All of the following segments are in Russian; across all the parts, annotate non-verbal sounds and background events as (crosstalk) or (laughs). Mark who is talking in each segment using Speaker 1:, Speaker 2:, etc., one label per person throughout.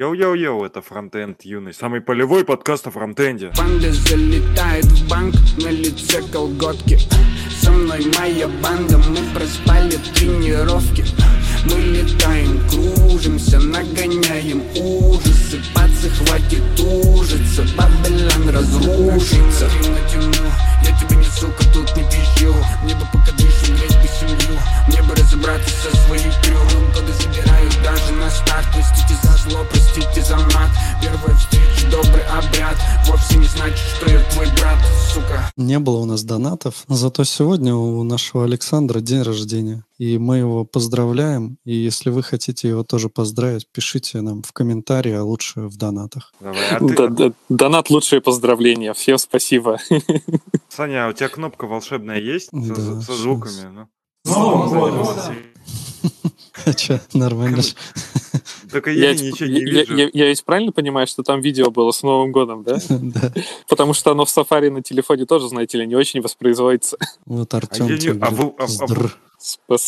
Speaker 1: Йоу-йоу-йоу, это Фронтенд Юный, самый полевой подкаст о фронтенде.
Speaker 2: Панда залетает в банк, на лице колготки. Со мной моя банда, мы проспали тренировки. Мы летаем, кружимся, нагоняем ужасы. Пацы, хватит ужиться, Бабелан разрушится. Я тебе не сука, тут не пищу Мне бы пока дышу, греть бы семью. Мне бы разобраться со своей крю Годы забирают даже на старт Простите за зло, простите за мат Первая встреча, добрый обряд Вовсе не значит, что я твой брат, сука
Speaker 3: Не было у нас донатов, зато сегодня у нашего Александра день рождения. И мы его поздравляем. И если вы хотите его тоже поздравить, пишите нам в комментарии, а лучше в донатах.
Speaker 1: Давай, а ты,
Speaker 4: да- Донат лучшие поздравления. Всем спасибо.
Speaker 1: Саня, а у тебя кнопка волшебная есть? Со,
Speaker 3: Да,
Speaker 1: со звуками, ну. (laughs)
Speaker 3: А чё, нормально.
Speaker 1: Только я,
Speaker 4: Я,
Speaker 1: ничего
Speaker 4: я-
Speaker 1: не вижу.
Speaker 4: я- я ведь правильно понимаю, что там видео было с Новым годом, да? (laughs)
Speaker 3: Да.
Speaker 4: Потому что оно в Safari на телефоне тоже, знаете ли, не очень воспроизводится.
Speaker 3: Вот
Speaker 1: А
Speaker 3: Артем
Speaker 1: а а-.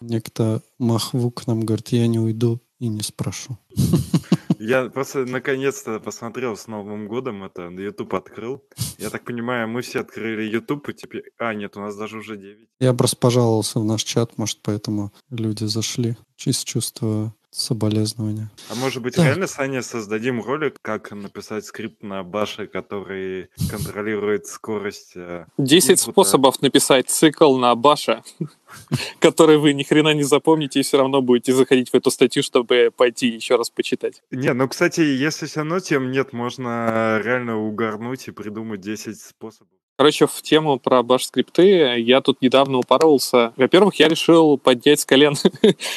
Speaker 3: Некто Махвук нам говорит, я не уйду и не спрошу. (laughs)
Speaker 1: Я просто наконец-то посмотрел с Новым годом это, YouTube открыл. Я так понимаю, мы все открыли YouTube, и теперь... А, нет, у нас даже уже 9.
Speaker 3: Я просто пожаловался в наш чат, может, поэтому люди зашли. Из чувства соболезнования.
Speaker 1: А может быть,
Speaker 3: Так.
Speaker 1: реально, Саня, создадим ролик, как написать скрипт на баше, который контролирует скорость... э,
Speaker 4: 10
Speaker 1: Инпута.
Speaker 4: способов написать цикл на Баша, (laughs) который вы ни хрена не запомните и все равно будете заходить в эту статью, чтобы пойти еще раз почитать.
Speaker 1: Не, ну, кстати, если все равно тем нет, можно реально угорнуть и придумать 10 способов.
Speaker 4: Короче, в тему про баш скрипты я тут недавно упоролся. Во-первых, я решил поднять с колен,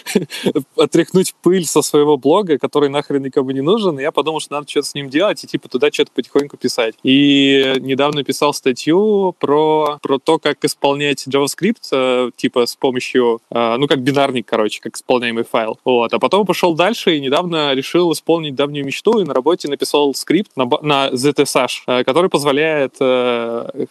Speaker 4: (laughs) отряхнуть пыль со своего блога, который нахрен никому не нужен, и я подумал, что надо что-то с ним делать и типа туда что-то потихоньку писать. И недавно писал статью про, про то, как исполнять JavaScript, э, типа с помощью, э, ну как бинарник, короче, как исполняемый файл. Вот. А потом пошел дальше и недавно решил исполнить давнюю мечту и на работе написал скрипт на, на ZSH, э, который позволяет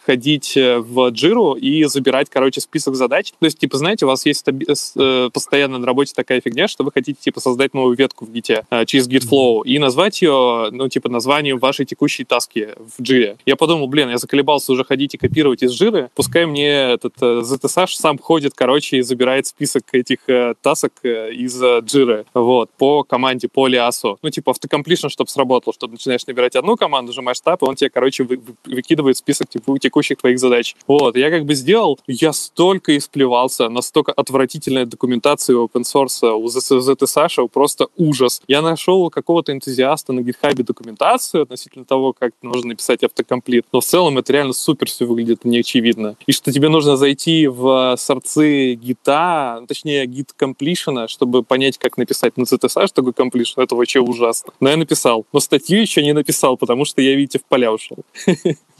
Speaker 4: ходить э, в Jira и забирать, короче, список задач. То есть, типа, знаете, у вас есть э, постоянно на работе такая фигня, что вы хотите, типа, создать новую ветку в Git э, через Git Flow и назвать ее, ну, типа, названием вашей текущей таски в Jira. Я подумал, блин, я заколебался уже ходить и копировать из Jira, пускай мне этот ZSH сам ходит, короче, и забирает список этих тасок из Jira, вот, по команде, по лиасу. Ну, типа, автокомплишн, чтобы сработал, чтобы начинаешь набирать одну команду, нажимаешь тап, и он тебе, короче, вы- вы- выкидывает список типа, текущих твоих задач. Вот, я как бы сделал, я столько исплевался, настолько отвратительная документация open source у ZSH, просто ужас. Я нашел какого-то энтузиаста на гитхабе документацию относительно того, как нужно написать автокомплит, но в целом это реально супер все выглядит неочевидно. И что тебе нужно зайти в сорцы гита, точнее, гит completion, чтобы понять, как написать на ZSH такой completion, это вообще ужасно. Но я написал. Но статью еще не написал, потому что я, видите, в поля ушел. (laughs)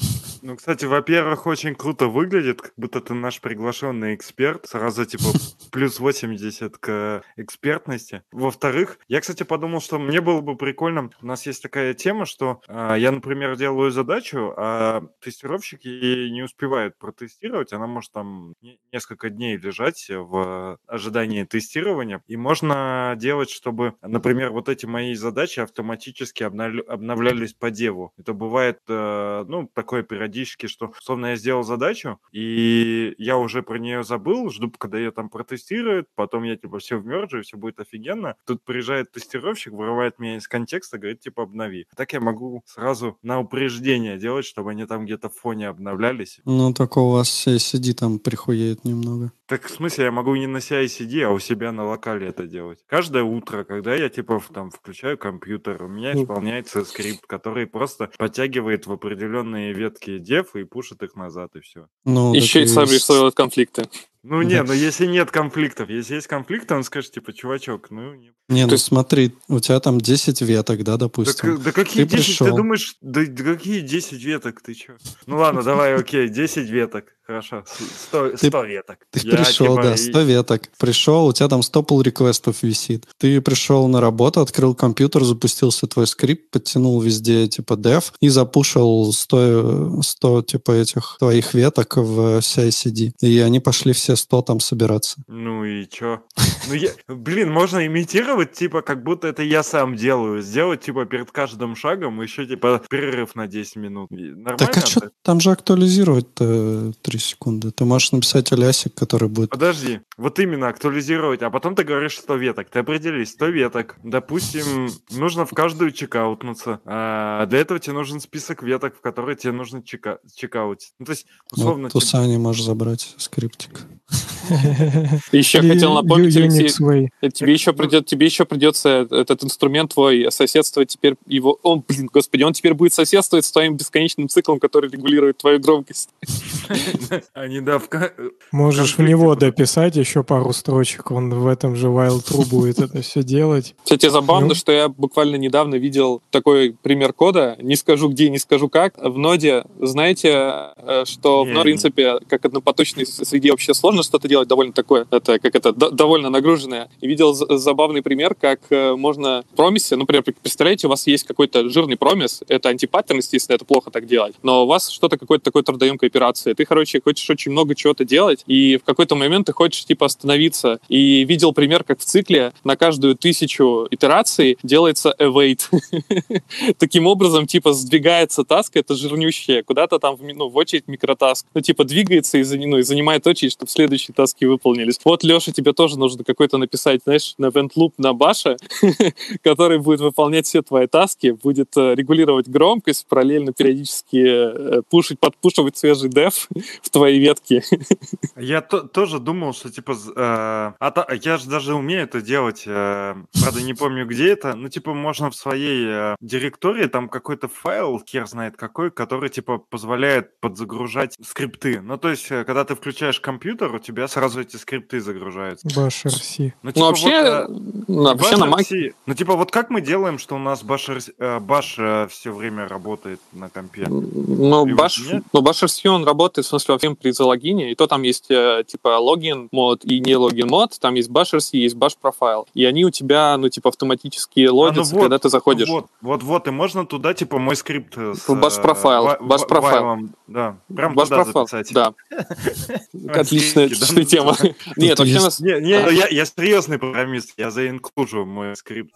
Speaker 1: Ну, кстати, во-первых, очень круто выглядит, как будто ты наш приглашенный эксперт. Сразу, типа, плюс 80 к экспертности. Во-вторых, я, кстати, подумал, что мне было бы прикольно... У нас есть такая тема, что а, я, например, делаю задачу, а тестировщик ей не успевает протестировать. Она может там не- несколько дней лежать в ожидании тестирования. И можно делать, чтобы, например, вот эти мои задачи автоматически обновля- обновлялись по деву. Это бывает, э, ну, такое периодически, что, условно, я сделал задачу, и я уже про нее забыл, жду, когда ее там протестируют, потом я, типа, все вмержу, и все будет офигенно. Тут приезжает тестировщик, вырывает меня из контекста, говорит, типа, обнови. Так я могу сразу на упреждение делать, чтобы они там где-то в фоне обновлялись.
Speaker 3: Ну, только у вас CICD там прихуеет немного.
Speaker 1: Так, в смысле, я могу не на CI-CD, а у себя на локале это делать. Каждое утро, когда я, типа, там, включаю компьютер, у меня
Speaker 4: Ну.
Speaker 1: исполняется скрипт, который просто подтягивает в определенные ветки дев и пушит их назад, и все.
Speaker 3: Ну,
Speaker 4: Еще и сам рисуют конфликты.
Speaker 1: Ну, не, но если нет конфликтов, если есть конфликты, он скажет, типа, чувачок, ну, не... (laughs)
Speaker 3: Не, ну смотри, у тебя там 10 веток, да,
Speaker 1: Да,
Speaker 3: допустим.
Speaker 1: к- да какие
Speaker 3: ты
Speaker 1: 10? Ты
Speaker 3: пришел.
Speaker 1: думаешь, да, да какие 10 веток, ты чё? Ну ладно, давай, окей, 10 веток, хорошо, 100,
Speaker 3: Ты-
Speaker 1: 100 веток.
Speaker 3: Ты
Speaker 1: Я,
Speaker 3: пришел,
Speaker 1: типа,
Speaker 3: да,
Speaker 1: и-
Speaker 3: 100 веток. Пришел, у тебя там 100 pull реквестов висит. Ты пришел на работу, открыл компьютер, запустился твой скрипт, подтянул везде типа dev и запушил 100, 100 типа этих твоих веток в CI-CD. И они пошли все все 100 там собираться.
Speaker 1: Ну и чё? Ну, я, блин, можно имитировать, типа, как будто это я сам делаю. Сделать, типа, перед каждым шагом еще, типа, перерыв на 10 минут. Нормально?
Speaker 3: Так а что там же актуализировать-то 3 секунды? Ты можешь написать алясик, который будет...
Speaker 1: Подожди, вот именно актуализировать, а потом ты говоришь 100 веток. Ты определись, 100 веток. Допустим, нужно в каждую чекаутнуться. А для этого тебе нужен список веток, в которые тебе нужно чека чекаутить. Ну, то есть, условно...
Speaker 3: Вот, у
Speaker 1: типа-
Speaker 3: Сани можешь забрать скриптик.
Speaker 4: Еще хотел напомнить, Алексей, э, тебе еще придет, тебе еще придется этот инструмент твой соседствовать теперь его, он, блин, господи, он теперь будет соседствовать с твоим бесконечным циклом, который регулирует твою громкость. (laughs)
Speaker 1: А не да, ка-
Speaker 5: Можешь в него дописать еще пару строчек, он в этом же while true будет это все делать.
Speaker 4: Кстати, забавно,
Speaker 5: Ну.
Speaker 4: что я буквально недавно видел такой пример кода, не скажу где, не скажу как. В ноде, знаете, э, что в принципе, как однопоточной с- среде вообще сложно что-то делать довольно такое, это как это, довольно нагруженное. И видел забавный пример, как э, можно промисе, например, представляете, у вас есть какой-то жирный промис, это антипаттерн, естественно, это плохо так делать, но у вас что-то, какой-то такой трудоемкой операции. Ты, короче, хочешь очень много чего-то делать, и в какой-то момент ты хочешь, типа, остановиться. И видел пример, как в цикле на каждую тысячу итераций делается await. (laughs) Таким образом, типа, сдвигается таск, это жирнющее, куда-то там ну, в очередь микротаск. Ну, типа, двигается и, ну, и занимает очередь, чтобы следующие таски выполнились. Вот, Леша, тебе тоже нужно какой-то написать, знаешь, на loop на баше, (laughs) который будет выполнять все твои таски, будет э, регулировать громкость, параллельно периодически э, пушить, подпушивать свежий деф (laughs) в твои ветки. (laughs)
Speaker 1: Я то- тоже думал, что типа, э, а я же даже умею это делать, правда не помню где это, ну типа можно в своей директории там какой-то файл, хер знает какой, который типа позволяет подзагружать скрипты. Ну то есть, когда ты включаешь компьютер, у тебя сразу эти скрипты загружаются.
Speaker 5: Bash RC.
Speaker 1: Ну,
Speaker 4: Ну, вообще,
Speaker 1: э,
Speaker 4: ну, вообще на
Speaker 1: RC. Ну, типа, вот как мы делаем, что у нас Bash, э, Bash все время работает на компе?
Speaker 4: Ну,
Speaker 1: И
Speaker 4: Bash,
Speaker 1: вот
Speaker 4: ну, Bash RC, он работает, в смысле, во всем при залогине, и то там есть, э, типа, логин мод и не логин мод, там есть Bash RC, есть Bash профайл, и они у тебя, ну, типа, автоматически
Speaker 1: А, ну
Speaker 4: лодятся,
Speaker 1: вот,
Speaker 4: когда ты заходишь.
Speaker 1: Вот, вот, вот, и можно туда, типа, мой скрипт с...
Speaker 4: Bash
Speaker 1: э,
Speaker 4: профайл, Bash
Speaker 1: ва-
Speaker 4: профайл.
Speaker 1: Да, прям
Speaker 4: Bash
Speaker 1: туда
Speaker 4: профайл,
Speaker 1: записать.
Speaker 4: да. (laughs) Отличная
Speaker 1: да,
Speaker 4: отличная тема. (laughs) Нет, вообще нас...
Speaker 1: Ну я, серьезный программист, я за инклюжу мой скрипт.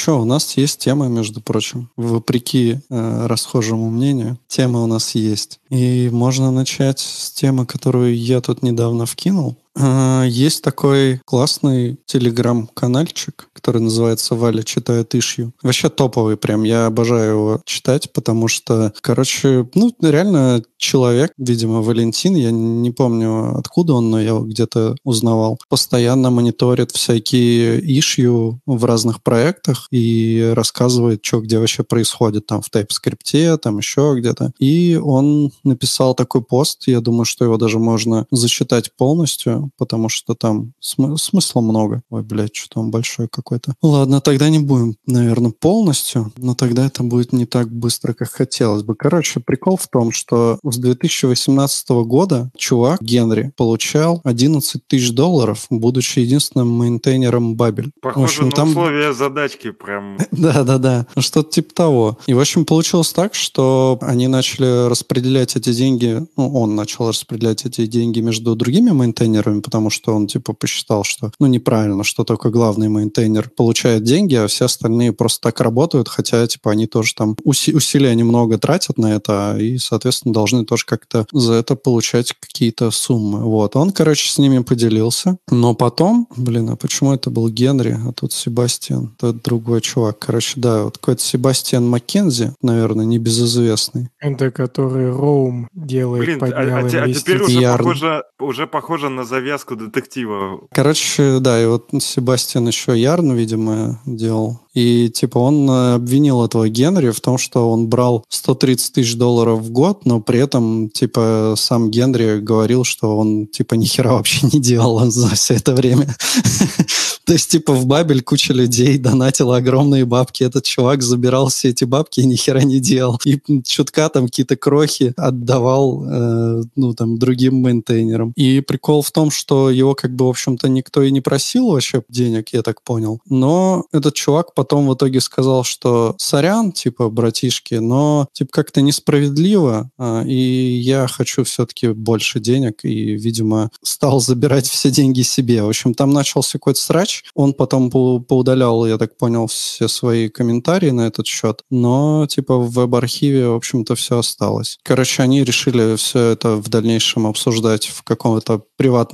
Speaker 3: Что, у нас есть тема, между прочим. Вопреки э, расхожему мнению, тема у нас есть. И можно начать с темы, которую я тут недавно вкинул. Э, Есть такой классный телеграм-канальчик, который называется «Валя читает ишью». Вообще топовый прям, я обожаю его читать, потому что, короче, ну, реально человек, видимо, Валентин, я не помню, откуда он, но я где-то узнавал, постоянно мониторит всякие ишью в разных проектах и рассказывает, что где вообще происходит, там, в TypeScript, там еще где-то. И он написал такой пост, я думаю, что его даже можно зачитать полностью, потому что там смы- смысла много. Ой, блядь, что-то он большой какой-то. Ладно, тогда не будем, наверное, полностью, но тогда это будет не так быстро, как хотелось бы. Короче, прикол в том, что с 2018 года чувак Генри получал 11 тысяч долларов, будучи единственным мейнтейнером Бабель.
Speaker 1: Похоже
Speaker 3: в общем,
Speaker 1: на
Speaker 3: там
Speaker 1: условия задачки прям. (laughs)
Speaker 3: да-да-да, что-то типа того. И, в общем, получилось так, что они начали распределять эти деньги, ну, он начал распределять эти деньги между другими мейнтейнерами, потому что он, типа, посчитал, что, ну, неправильно, что только главный мейнтейнер получает деньги, а все остальные просто так работают, хотя, типа, они тоже там уси- усилия немного тратят на это, и, соответственно, должны тоже как-то за это получать какие-то суммы. Вот. Он, короче, с ними поделился, но потом, блин, а почему это был Генри, а тут Себастьян? Это другой чувак. Короче, да, вот какой-то Себастьян Маккензи, наверное, небезызвестный.
Speaker 5: Это который Rome делает,
Speaker 1: Блин, а,
Speaker 5: поднял
Speaker 1: а те- а теперь уже похоже, уже похоже на завязку детектива.
Speaker 3: Короче, да, и вот Себастьян еще Ярн, видимо, делал. И, типа, он э, обвинил этого Генри в том, что он брал 130 тысяч долларов в год, но при этом, типа, сам Генри говорил, что он, типа, ни хера вообще не делал (laughs) за все это время. (laughs) То есть, типа, в Бабель куча людей донатила огромные бабки. Этот чувак забирал все эти бабки и ни хера не делал. И чутка там какие-то крохи отдавал, э, ну, там, другим мейнтейнерам. И прикол в том, что его как бы, в общем-то, никто и не просил вообще денег, я так понял. Но этот чувак потом в итоге сказал, что сорян, типа, братишки, но, типа, как-то несправедливо, а, и я хочу все-таки больше денег, и, видимо, стал забирать все деньги себе. В общем, там начался какой-то срач, он потом поудалял, я так понял, все свои комментарии на этот счет, но, типа, в веб-архиве, в общем-то, все осталось. Короче, они решили все это в дальнейшем обсуждать в каком-то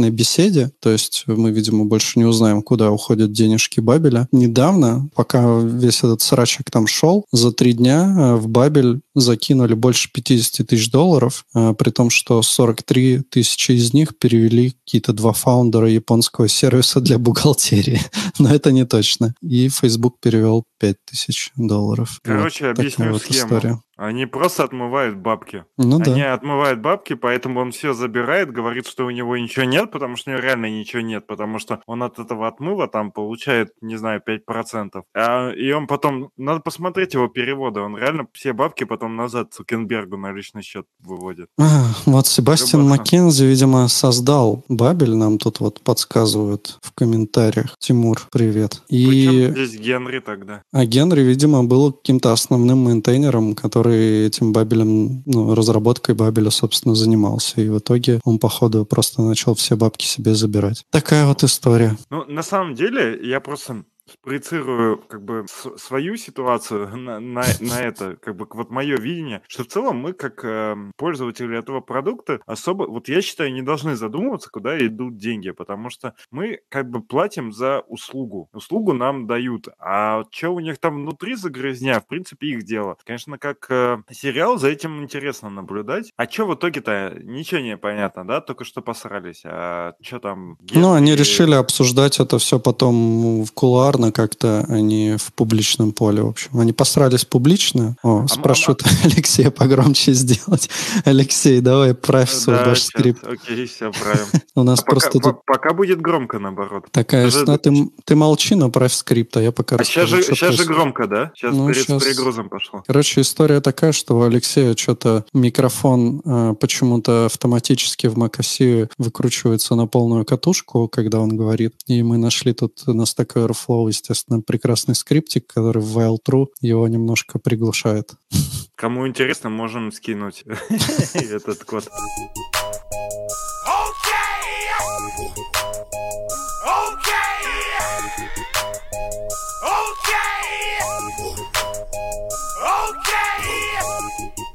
Speaker 3: приватной беседе, то есть мы, видимо, больше не узнаем, куда уходят денежки Бабеля. Недавно, пока весь этот срачик там шел, за три дня э, в Бабель закинули больше 50 тысяч долларов, э, при том, что 43 тысячи из них перевели какие-то два фаундера японского сервиса для бухгалтерии. (laughs) Но это не точно. И Facebook перевел 5 тысяч долларов.
Speaker 1: Короче, вот объясню вот схему. История. Они просто отмывают бабки.
Speaker 3: Ну
Speaker 1: Они
Speaker 3: да.
Speaker 1: отмывают бабки, поэтому он все забирает, говорит, что у него ничего нет, потому что у него реально ничего нет, потому что он от этого отмыва там получает, не знаю, 5%. А, и он потом, надо посмотреть его переводы, он реально все бабки потом назад Цукенбергу на личный счет выводит.
Speaker 3: А, вот Себастьян Любовно. Маккензи, видимо, создал Бабель, нам тут вот подсказывают в комментариях. Тимур, привет.
Speaker 1: И... Причем здесь Генри тогда?
Speaker 3: А Генри, видимо, был каким-то основным мейнтейнером, который этим Бабелем, ну, разработкой Бабеля, собственно, занимался. И в итоге он, походу, просто начал все бабки себе забирать. Такая вот история.
Speaker 1: Ну, на самом деле, я просто спроецирую как бы свою ситуацию (laughs) на, на, на это, (laughs) как бы вот мое видение, что в целом мы как э, пользователи этого продукта особо, вот я считаю, не должны задумываться, куда идут деньги, потому что мы как бы платим за услугу. Услугу нам дают, а что у них там внутри загрязня, в принципе, их дело. Конечно, как э, сериал за этим интересно наблюдать. А что в итоге-то? Ничего не понятно, да? Только что посрались. А что там?
Speaker 3: Ну, они решили обсуждать это все потом в кулуар популярно как-то, они а в публичном поле, в общем. Они посрались публично. О, а спрашивают а... (laughs) Алексея погромче сделать. (laughs) Алексей, давай правь свой да, скрипт.
Speaker 1: Окей, все, правим. (laughs)
Speaker 3: У нас просто
Speaker 1: тут... Пока будет громко, наоборот.
Speaker 3: Такая, ну, ты, ты молчи, но правь скрипт, а я пока
Speaker 1: А сейчас же, сейчас же громко, да? Сейчас ну, перед сейчас... перегрузом пошло.
Speaker 3: Короче, история такая, что у Алексея что-то микрофон э, почему-то автоматически в macOS выкручивается на полную катушку, когда он говорит. И мы нашли тут на Stack Overflow естественно, прекрасный скриптик, который в while true его немножко приглушает.
Speaker 1: Кому интересно, можем скинуть (laughs) этот код.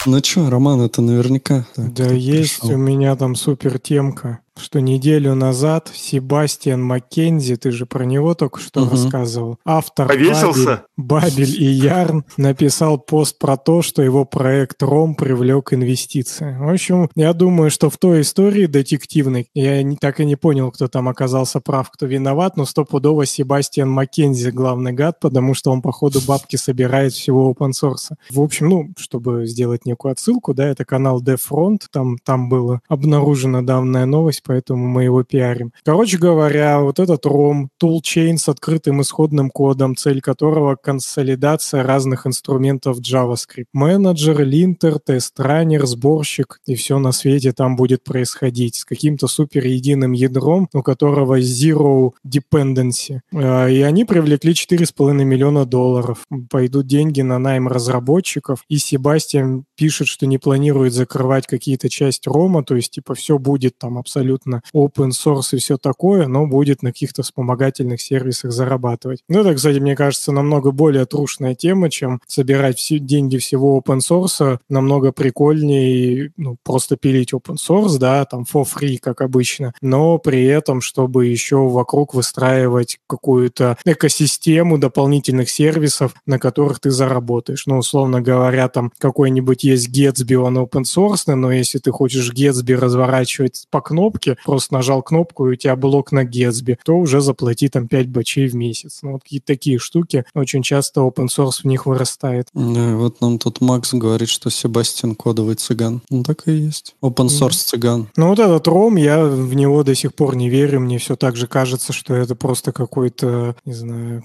Speaker 3: Ну что, Роман, это наверняка.
Speaker 5: Да, есть пришел. у меня там супер темка что неделю назад Себастьян Маккензи, ты же про него только что угу. рассказывал, автор
Speaker 1: Повесился?
Speaker 5: Бабель, Бабель и Ярн написал пост про то, что его проект Ром привлек инвестиции. В общем, я думаю, что в той истории детективной, я не, так и не понял, кто там оказался прав, кто виноват, но стопудово Себастьян Маккензи главный гад, потому что он, походу, бабки собирает всего open source. В общем, ну, чтобы сделать некую отсылку, да, это канал DevFront, там, там была обнаружена давная новость поэтому мы его пиарим. Короче говоря, вот этот ROM, toolchain с открытым исходным кодом, цель которого консолидация разных инструментов JavaScript. Менеджер, линтер, тест-раннер, сборщик и все на свете там будет происходить с каким-то супер единым ядром, у которого zero dependency. А, и они привлекли 4,5 миллиона долларов. Пойдут деньги на найм разработчиков. И Себастьян пишет, что не планирует закрывать какие-то части рома, то есть типа все будет там абсолютно абсолютно open source и все такое, но будет на каких-то вспомогательных сервисах зарабатывать. Ну, это, кстати, мне кажется, намного более трушная тема, чем собирать все деньги всего open source, намного прикольнее ну, просто пилить open source, да, там for free, как обычно, но при этом, чтобы еще вокруг выстраивать какую-то экосистему дополнительных сервисов, на которых ты заработаешь. Ну, условно говоря, там какой-нибудь есть Gatsby, он open source, но если ты хочешь Gatsby разворачивать по кнопке, кнопки, просто нажал кнопку, и у тебя блок на Gatsby, то уже заплати там 5 бачей в месяц. Ну, вот какие-то такие штуки. Очень часто open source в них вырастает.
Speaker 3: Да, вот нам тут Макс говорит, что Себастьян кодовый цыган. Ну, так и есть. Open source цыган.
Speaker 5: Ну, вот этот ROM, я в него до сих пор не верю. Мне все так же кажется, что это просто какой-то, не знаю,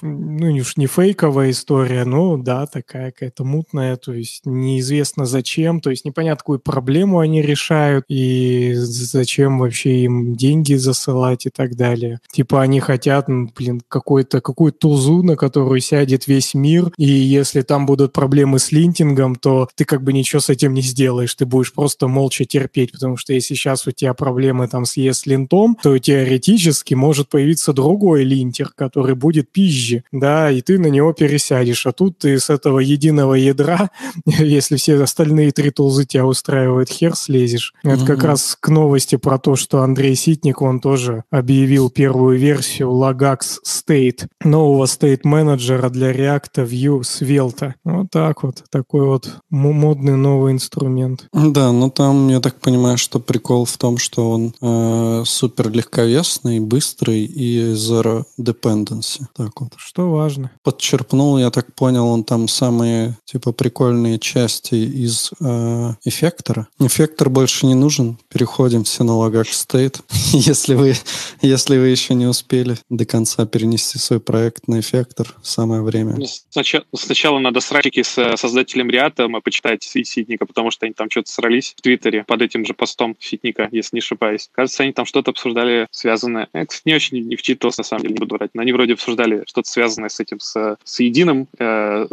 Speaker 5: ну, уж не фейковая история, но да, такая какая-то мутная, то есть неизвестно зачем, то есть непонятно, какую проблему они решают и зачем зачем вообще им деньги засылать и так далее. Типа они хотят, блин, какой-то какую-то тузу, на которую сядет весь мир, и если там будут проблемы с линтингом, то ты как бы ничего с этим не сделаешь, ты будешь просто молча терпеть, потому что если сейчас у тебя проблемы там с ES-линтом, то теоретически может появиться другой линтер, который будет пизже, да, и ты на него пересядешь, а тут ты с этого единого ядра, (laughs) если все остальные три тулзы тебя устраивают, хер слезешь. Это как раз к новости про то, что Андрей Ситник, он тоже объявил первую версию Lagax State, нового state менеджера для React, Vue, Svelte. Вот так вот, такой вот модный новый инструмент.
Speaker 3: Да, ну там, я так понимаю, что прикол в том, что он э, супер легковесный, быстрый и zero dependency. Так вот.
Speaker 5: Что важно.
Speaker 3: Подчерпнул, я так понял, он там самые типа прикольные части из э, эффектора. Эффектор больше не нужен. Переходим все на Lagax (laughs) State. если вы, если вы еще не успели до конца перенести свой проект на эффектор, самое время. Ну,
Speaker 4: сначала, сначала надо срачики с создателем Риата почитать и Ситника, потому что они там что-то срались в Твиттере под этим же постом Ситника, если не ошибаюсь. Кажется, они там что-то обсуждали связанное. Я, кстати, не очень не вчитывался, на самом деле, не буду врать, но они вроде обсуждали что-то связанное с этим, с, с единым э,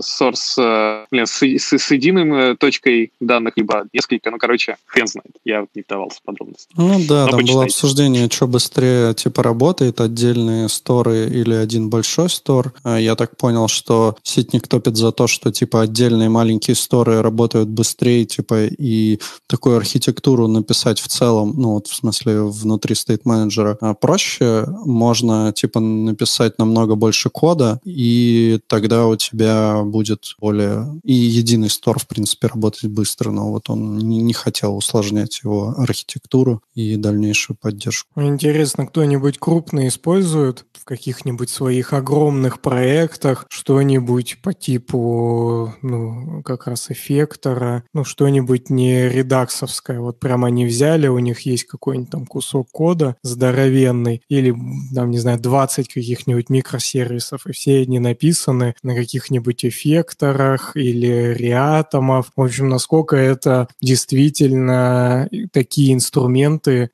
Speaker 4: source, э, блин, с, с, с единым э, точкой данных, либо несколько, ну, короче, хрен знает. Я не вдавался в подробности.
Speaker 3: Ну да, но там почитайте. было обсуждение, что быстрее, типа, работает, отдельные сторы или один большой стор. А я так понял, что Ситник топит за то, что, типа, отдельные маленькие сторы работают быстрее, типа, и такую архитектуру написать в целом, ну, вот в смысле внутри Manager а проще. Можно, типа, написать намного больше кода, и тогда у тебя будет более... И единый стор, в принципе, работать быстро, но вот он не, не хотел усложнять его архитектуру и дальнейшую поддержку.
Speaker 5: Интересно, кто-нибудь крупный использует в каких-нибудь своих огромных проектах что-нибудь по типу, ну, как раз эффектора, ну, что-нибудь не редаксовское. Вот прямо они взяли, у них есть какой-нибудь там кусок кода здоровенный, или, там, не знаю, 20 каких-нибудь микросервисов, и все они написаны на каких-нибудь эффекторах или реатомов. В общем, насколько это действительно такие инструменты,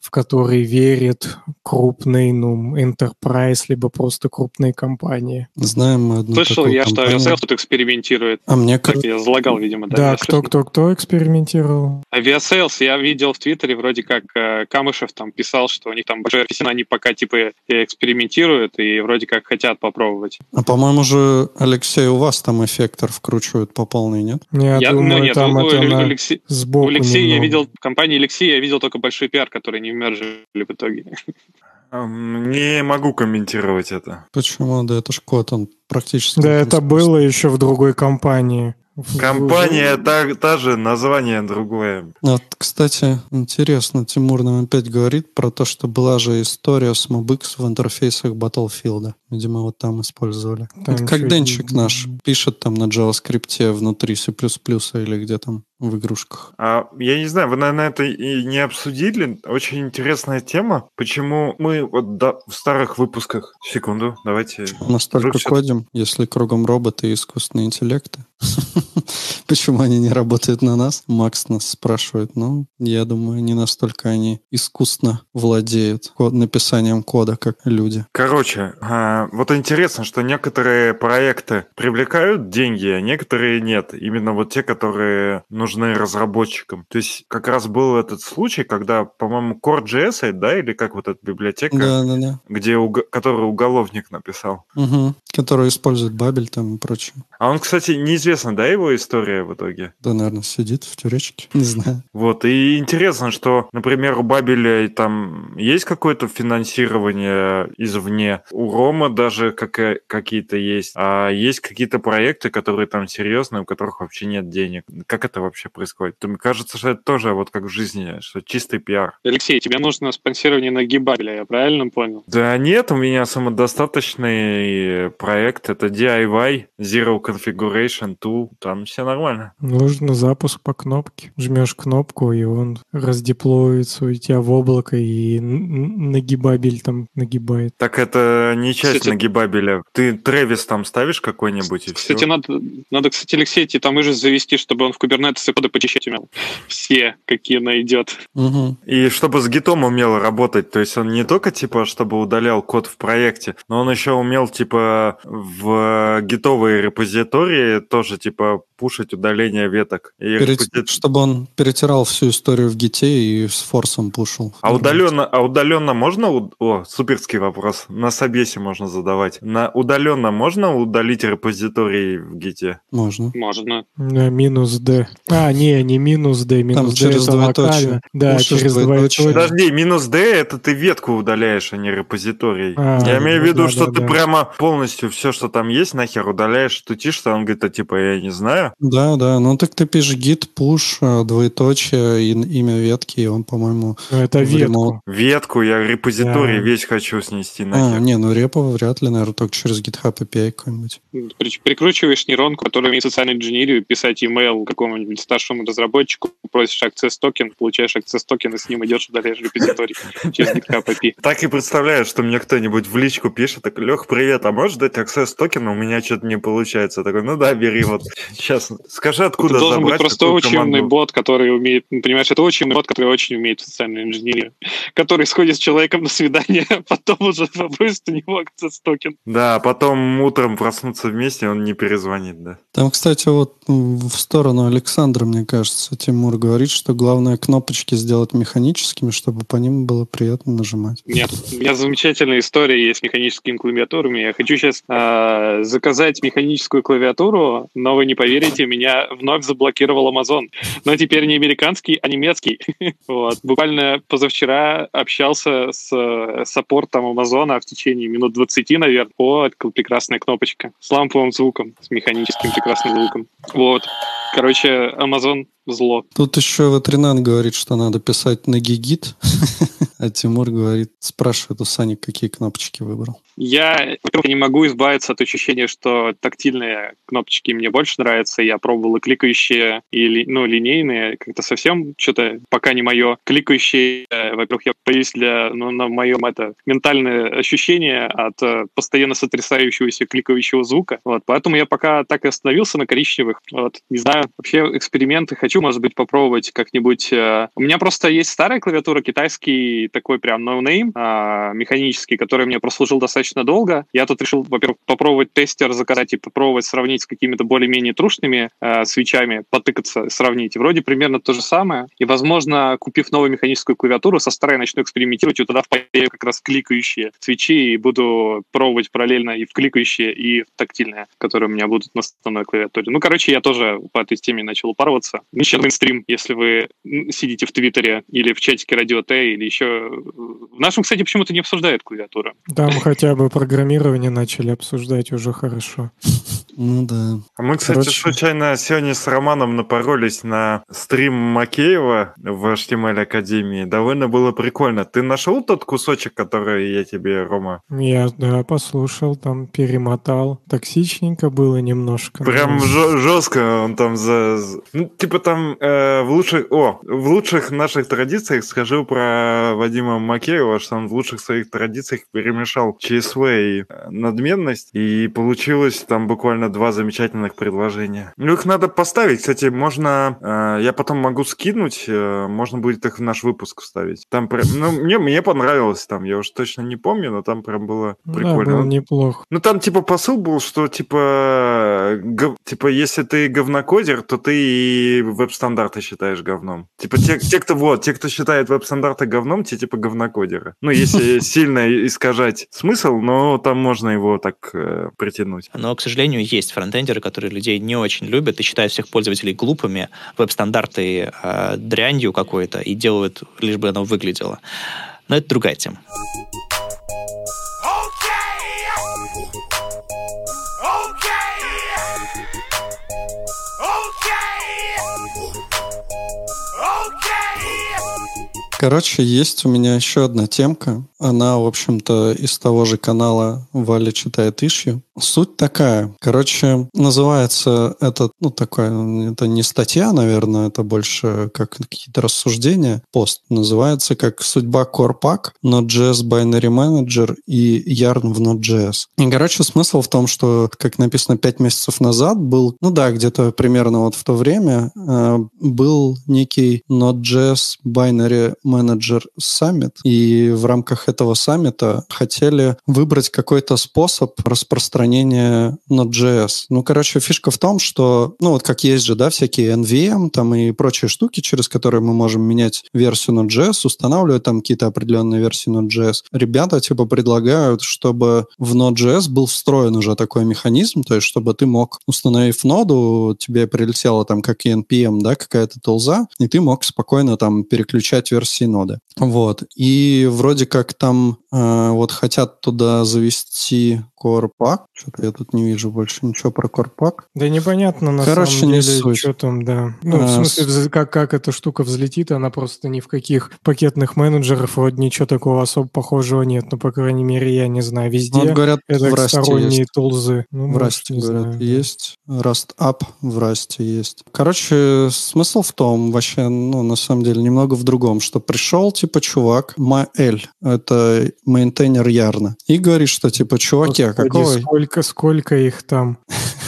Speaker 5: в которые верит крупный, ну, enterprise, либо просто крупные компании.
Speaker 3: Знаем мы одну
Speaker 4: Слышал я, компанию. что Aviasales тут экспериментирует.
Speaker 3: А мне как...
Speaker 4: Я залагал, видимо,
Speaker 5: да. Да, кто-кто-кто экспериментировал?
Speaker 4: Aviasales, я видел в Твиттере, вроде как э, Камышев там писал, что у них там офисин, они пока типа экспериментируют и вроде как хотят попробовать.
Speaker 3: А по-моему же, Алексей, у вас там эффектор вкручивают по полной, нет?
Speaker 5: Я, я думаю, ну, нет, там у, это у, на...
Speaker 4: Алексей, сбоку у Алексея я видел, в компании Алексея я видел только большой пиар, который не вмержили в итоге.
Speaker 1: Не могу комментировать это.
Speaker 3: Почему? Да это ж код, он практически...
Speaker 5: Да это было еще в другой компании.
Speaker 1: Компания та, та же, название другое.
Speaker 3: Вот, кстати, интересно, Тимур нам опять говорит про то, что была же история с MobX в интерфейсах Battlefield. Видимо, вот там использовали. Там Это как Денчик наш пишет там на JavaScript внутри C++ или где там в игрушках.
Speaker 1: А, я не знаю, вы, наверное, это и не обсудили. Очень интересная тема. Почему мы вот да, в старых выпусках... Секунду, давайте...
Speaker 3: Настолько кодим, если кругом роботы и искусственные интеллекты. (laughs) Почему они не работают на нас? Макс нас спрашивает. Ну, я думаю, не настолько они искусно владеют код, написанием кода, как люди.
Speaker 1: Короче, а, вот интересно, что некоторые проекты привлекают деньги, а некоторые нет. Именно вот те, которые нужны разработчикам. То есть как раз был этот случай, когда, по-моему, Core.js, да, или как вот эта библиотека,
Speaker 3: да, да, да.
Speaker 1: где уг... который уголовник написал.
Speaker 3: Угу. Который использует Бабель там и прочее.
Speaker 1: А он, кстати, неизвестно, да, его история в итоге?
Speaker 3: Да, наверное, сидит в тюречке. (laughs) Не знаю.
Speaker 1: Вот, и интересно, что, например, у Бабеля там есть какое-то финансирование извне. У Рома даже какие-то есть. А есть какие-то проекты, которые там серьезные, у которых вообще нет денег. Как это вообще происходит? Мне кажется, что это тоже вот как в жизни, что чистый пиар.
Speaker 4: Алексей, тебе нужно спонсирование на Гибабеля, я правильно понял?
Speaker 1: Да нет, у меня самодостаточный проект, это DIY, Zero Configuration Tool, там все нормально.
Speaker 5: Нужно запуск по кнопке. Жмешь кнопку, и он раздеплоится у тебя в облако, и нагибабель там нагибает.
Speaker 1: Так это не часть кстати, нагибабеля. Ты Тревис там ставишь какой-нибудь и
Speaker 4: Кстати,
Speaker 1: все?
Speaker 4: надо, надо, кстати, Алексей, тебе там выжить завести, чтобы он в Kubernetes коды почищать умел. Все, какие найдет.
Speaker 3: Угу.
Speaker 1: И чтобы с гитом умел работать, то есть он не только типа, чтобы удалял код в проекте, но он еще умел типа в гитовые репозитории тоже типа пушить удаление веток. И
Speaker 3: Перед-
Speaker 1: репози-
Speaker 3: Чтобы он перетирал всю историю в гите и с форсом пушил.
Speaker 1: А удаленно, а удаленно можно... у- О, суперский вопрос. На собесе можно задавать. На удаленно можно удалить репозиторий в гите?
Speaker 3: Можно.
Speaker 4: Можно.
Speaker 5: На минус D. А, не, не минус D, минус D
Speaker 3: через
Speaker 5: это
Speaker 3: двоеточие.
Speaker 5: локально. Да,
Speaker 3: Пушишь
Speaker 5: через
Speaker 3: двоеточие.
Speaker 1: Подожди, минус D это ты ветку удаляешь, а не репозиторий.
Speaker 5: А,
Speaker 1: Я имею в виду,
Speaker 5: да,
Speaker 1: что
Speaker 5: да,
Speaker 1: ты
Speaker 5: да.
Speaker 1: прямо полностью все, что там есть, нахер удаляешь, тутишься, он говорит, а типа, я не знаю.
Speaker 3: Да, да. Ну так ты пишешь git, push, э, двоеточие, и имя ветки, и он, по-моему...
Speaker 5: Ну, это ветку.
Speaker 1: Ветку, я репозиторий
Speaker 5: Да.
Speaker 1: весь хочу снести
Speaker 3: А,
Speaker 1: нахер.
Speaker 3: не, ну репо вряд ли, наверное, только через GitHub API какой-нибудь.
Speaker 4: При- Прикручиваешь нейронку, которая умеет социальную инженерию, писать email какому-нибудь старшему разработчику, просишь access токен, получаешь access токен, и с ним идешь, удаляешь репозиторий (laughs) через GitHub API.
Speaker 1: Так и представляю, что мне кто-нибудь в личку пишет, так, Лех, привет, а можешь дать access токена? У меня что-то не получается. Такой, ну да, бери вот. Сейчас, скажи, откуда
Speaker 4: это должен быть
Speaker 1: забрать,
Speaker 4: просто
Speaker 1: какую
Speaker 4: очень умный бот, который умеет, ну, понимаешь, это очень умный бот, который очень умеет в социальную инженерию, (laughs) который сходит с человеком на свидание, (laughs) а потом уже попросит у него access токен.
Speaker 1: Да, а потом утром проснуться вместе, он не перезвонит, да.
Speaker 3: Там, кстати, вот м, в сторону Александра, мне кажется, Тимур говорит, что главное кнопочки сделать механическими, чтобы по ним было приятно нажимать.
Speaker 4: Нет, у меня замечательная история есть с механическими клавиатурами. Я хочу сейчас заказать механическую клавиатуру, но вы не поверите, меня вновь заблокировал Amazon. Но теперь не американский, а немецкий. (laughs) Вот. Буквально позавчера общался с э, саппортом Амазона в течение минут 20, наверное, по прекрасная кнопочка с ламповым звуком, с механическим прекрасным звуком. Вот. Короче, Amazon зло.
Speaker 3: Тут еще Ветринан говорит, что надо писать на гигит, (laughs) а Тимур говорит, спрашивает у Сани, какие кнопочки выбрал.
Speaker 4: Я, не могу избавиться от ощущения, что тактильные кнопочки мне больше нравятся. Я пробовал и кликающие, и ну, линейные. Как-то совсем что-то пока не мое. Кликающие, э, во-первых, я боюсь для, ну, на моем это ментальное ощущение от э, постоянно сотрясающегося кликающего звука. Вот, поэтому я пока так и остановился на коричневых. Вот, не знаю, вообще эксперименты хочу, может быть, попробовать как-нибудь. э. У меня просто есть старая клавиатура, китайский такой прям no-name, а, механический, который мне прослужил достаточно долго. Я тут решил, во-первых, попробовать тестер заказать и попробовать сравнить с какими-то более-менее трушными э, свечами, потыкаться, сравнить. Вроде примерно то же самое. И, возможно, купив новую механическую клавиатуру, со старой начну экспериментировать, и туда впаяю как раз кликающие свечи, и буду пробовать параллельно и в кликающие, и в тактильные, которые у меня будут на основной клавиатуре. Ну, короче, я тоже по теме начал упарываться. Еще мейнстрим, если вы сидите в Твиттере или в чатике Радио Т, или еще... В нашем, кстати, почему-то не обсуждают клавиатуру.
Speaker 5: Там хотя бы программирование начали обсуждать уже хорошо.
Speaker 3: Ну да.
Speaker 1: А мы, кстати,
Speaker 5: Короче.
Speaker 1: случайно сегодня с Романом напоролись на стрим Макеева в HTML Академии. Довольно было прикольно. Ты нашел тот кусочек, который я тебе, Рома?
Speaker 5: Я, да, послушал, там перемотал. Токсичненько было немножко.
Speaker 1: Прям жестко он там за... Ну, типа там э, в лучших... О, в лучших наших традициях скажу про Вадима Макеева, что он в лучших своих традициях перемешал ЧСВ и э, надменность, и получилось там буквально два замечательных предложения. Ну, их надо поставить. Кстати, можно... э, я потом могу скинуть, э, можно будет их в наш выпуск вставить. Там прям... Ну, мне, мне понравилось там, я уж точно не помню, но там прям было
Speaker 5: Да,
Speaker 1: прикольно.
Speaker 5: было
Speaker 1: Ну,
Speaker 5: неплохо.
Speaker 1: ну там типа посыл был, что типа, гов- типа если ты говнокодер, то ты и веб-стандарты считаешь говном. Типа те, те, кто вот, те, кто считает веб-стандарты говном, те типа говнокодеры. Ну если (laughs) сильно искажать смысл, но там можно его так э, притянуть.
Speaker 6: Но, к сожалению, есть фронтендеры, которые людей не очень любят и считают всех пользователей глупыми, веб-стандарты э, дрянью какой-то и делают, лишь бы оно выглядело. Но это другая тема.
Speaker 3: Короче, есть у меня еще одна темка. Она, в общем-то, из того же канала Валя читает ишью. Суть такая. Короче, называется этот, ну, такой, это не статья, наверное, это больше как какие-то рассуждения. Пост называется как «Судьба Core Pack, Node.js Binary Manager и Yarn в Node.js». И, короче, смысл в том, что, как написано, пять месяцев назад был, ну да, где-то примерно вот в то время э, был некий Node.js Binary Manager Summit, и в рамках этого саммита хотели выбрать какой-то способ распространения Node.js. Ну, короче, фишка в том, что, ну, вот как есть же, да, всякие NVM там и прочие штуки, через которые мы можем менять версию Node.js, устанавливать там какие-то определенные версии Node.js. Ребята, типа, предлагают, чтобы в Node.js был встроен уже такой механизм, то есть чтобы ты мог, установив ноду, тебе прилетела там как и NPM, да, какая-то тулза, и ты мог спокойно там переключать версии ноды. Вот. И вроде как там э, вот хотят туда завести Корпак. Что-то я тут не вижу больше ничего про Корпак.
Speaker 5: Да непонятно на
Speaker 3: Короче,
Speaker 5: самом
Speaker 3: не
Speaker 5: деле,
Speaker 3: суть.
Speaker 5: что там, да. Ну, в
Speaker 3: А,
Speaker 5: смысле, вз- как, как эта штука взлетит, она просто ни в каких пакетных менеджерах вроде ничего такого особо похожего нет. Ну, по крайней мере, я не знаю.
Speaker 3: Ну,
Speaker 5: Везде
Speaker 3: вот говорят,
Speaker 5: это
Speaker 3: в
Speaker 5: сторонние
Speaker 3: есть.
Speaker 5: тулзы. Ну,
Speaker 3: В Расте, говорят,
Speaker 5: знаю,
Speaker 3: есть. Rustup в Rust е есть. Короче, смысл в том, вообще, ну, на самом деле, немного в другом, что пришел, типа, чувак, Маэль, это мейнтейнер Yarn а, и говорит, что, типа, чуваки, а какого...
Speaker 5: сколько, сколько их там? (laughs)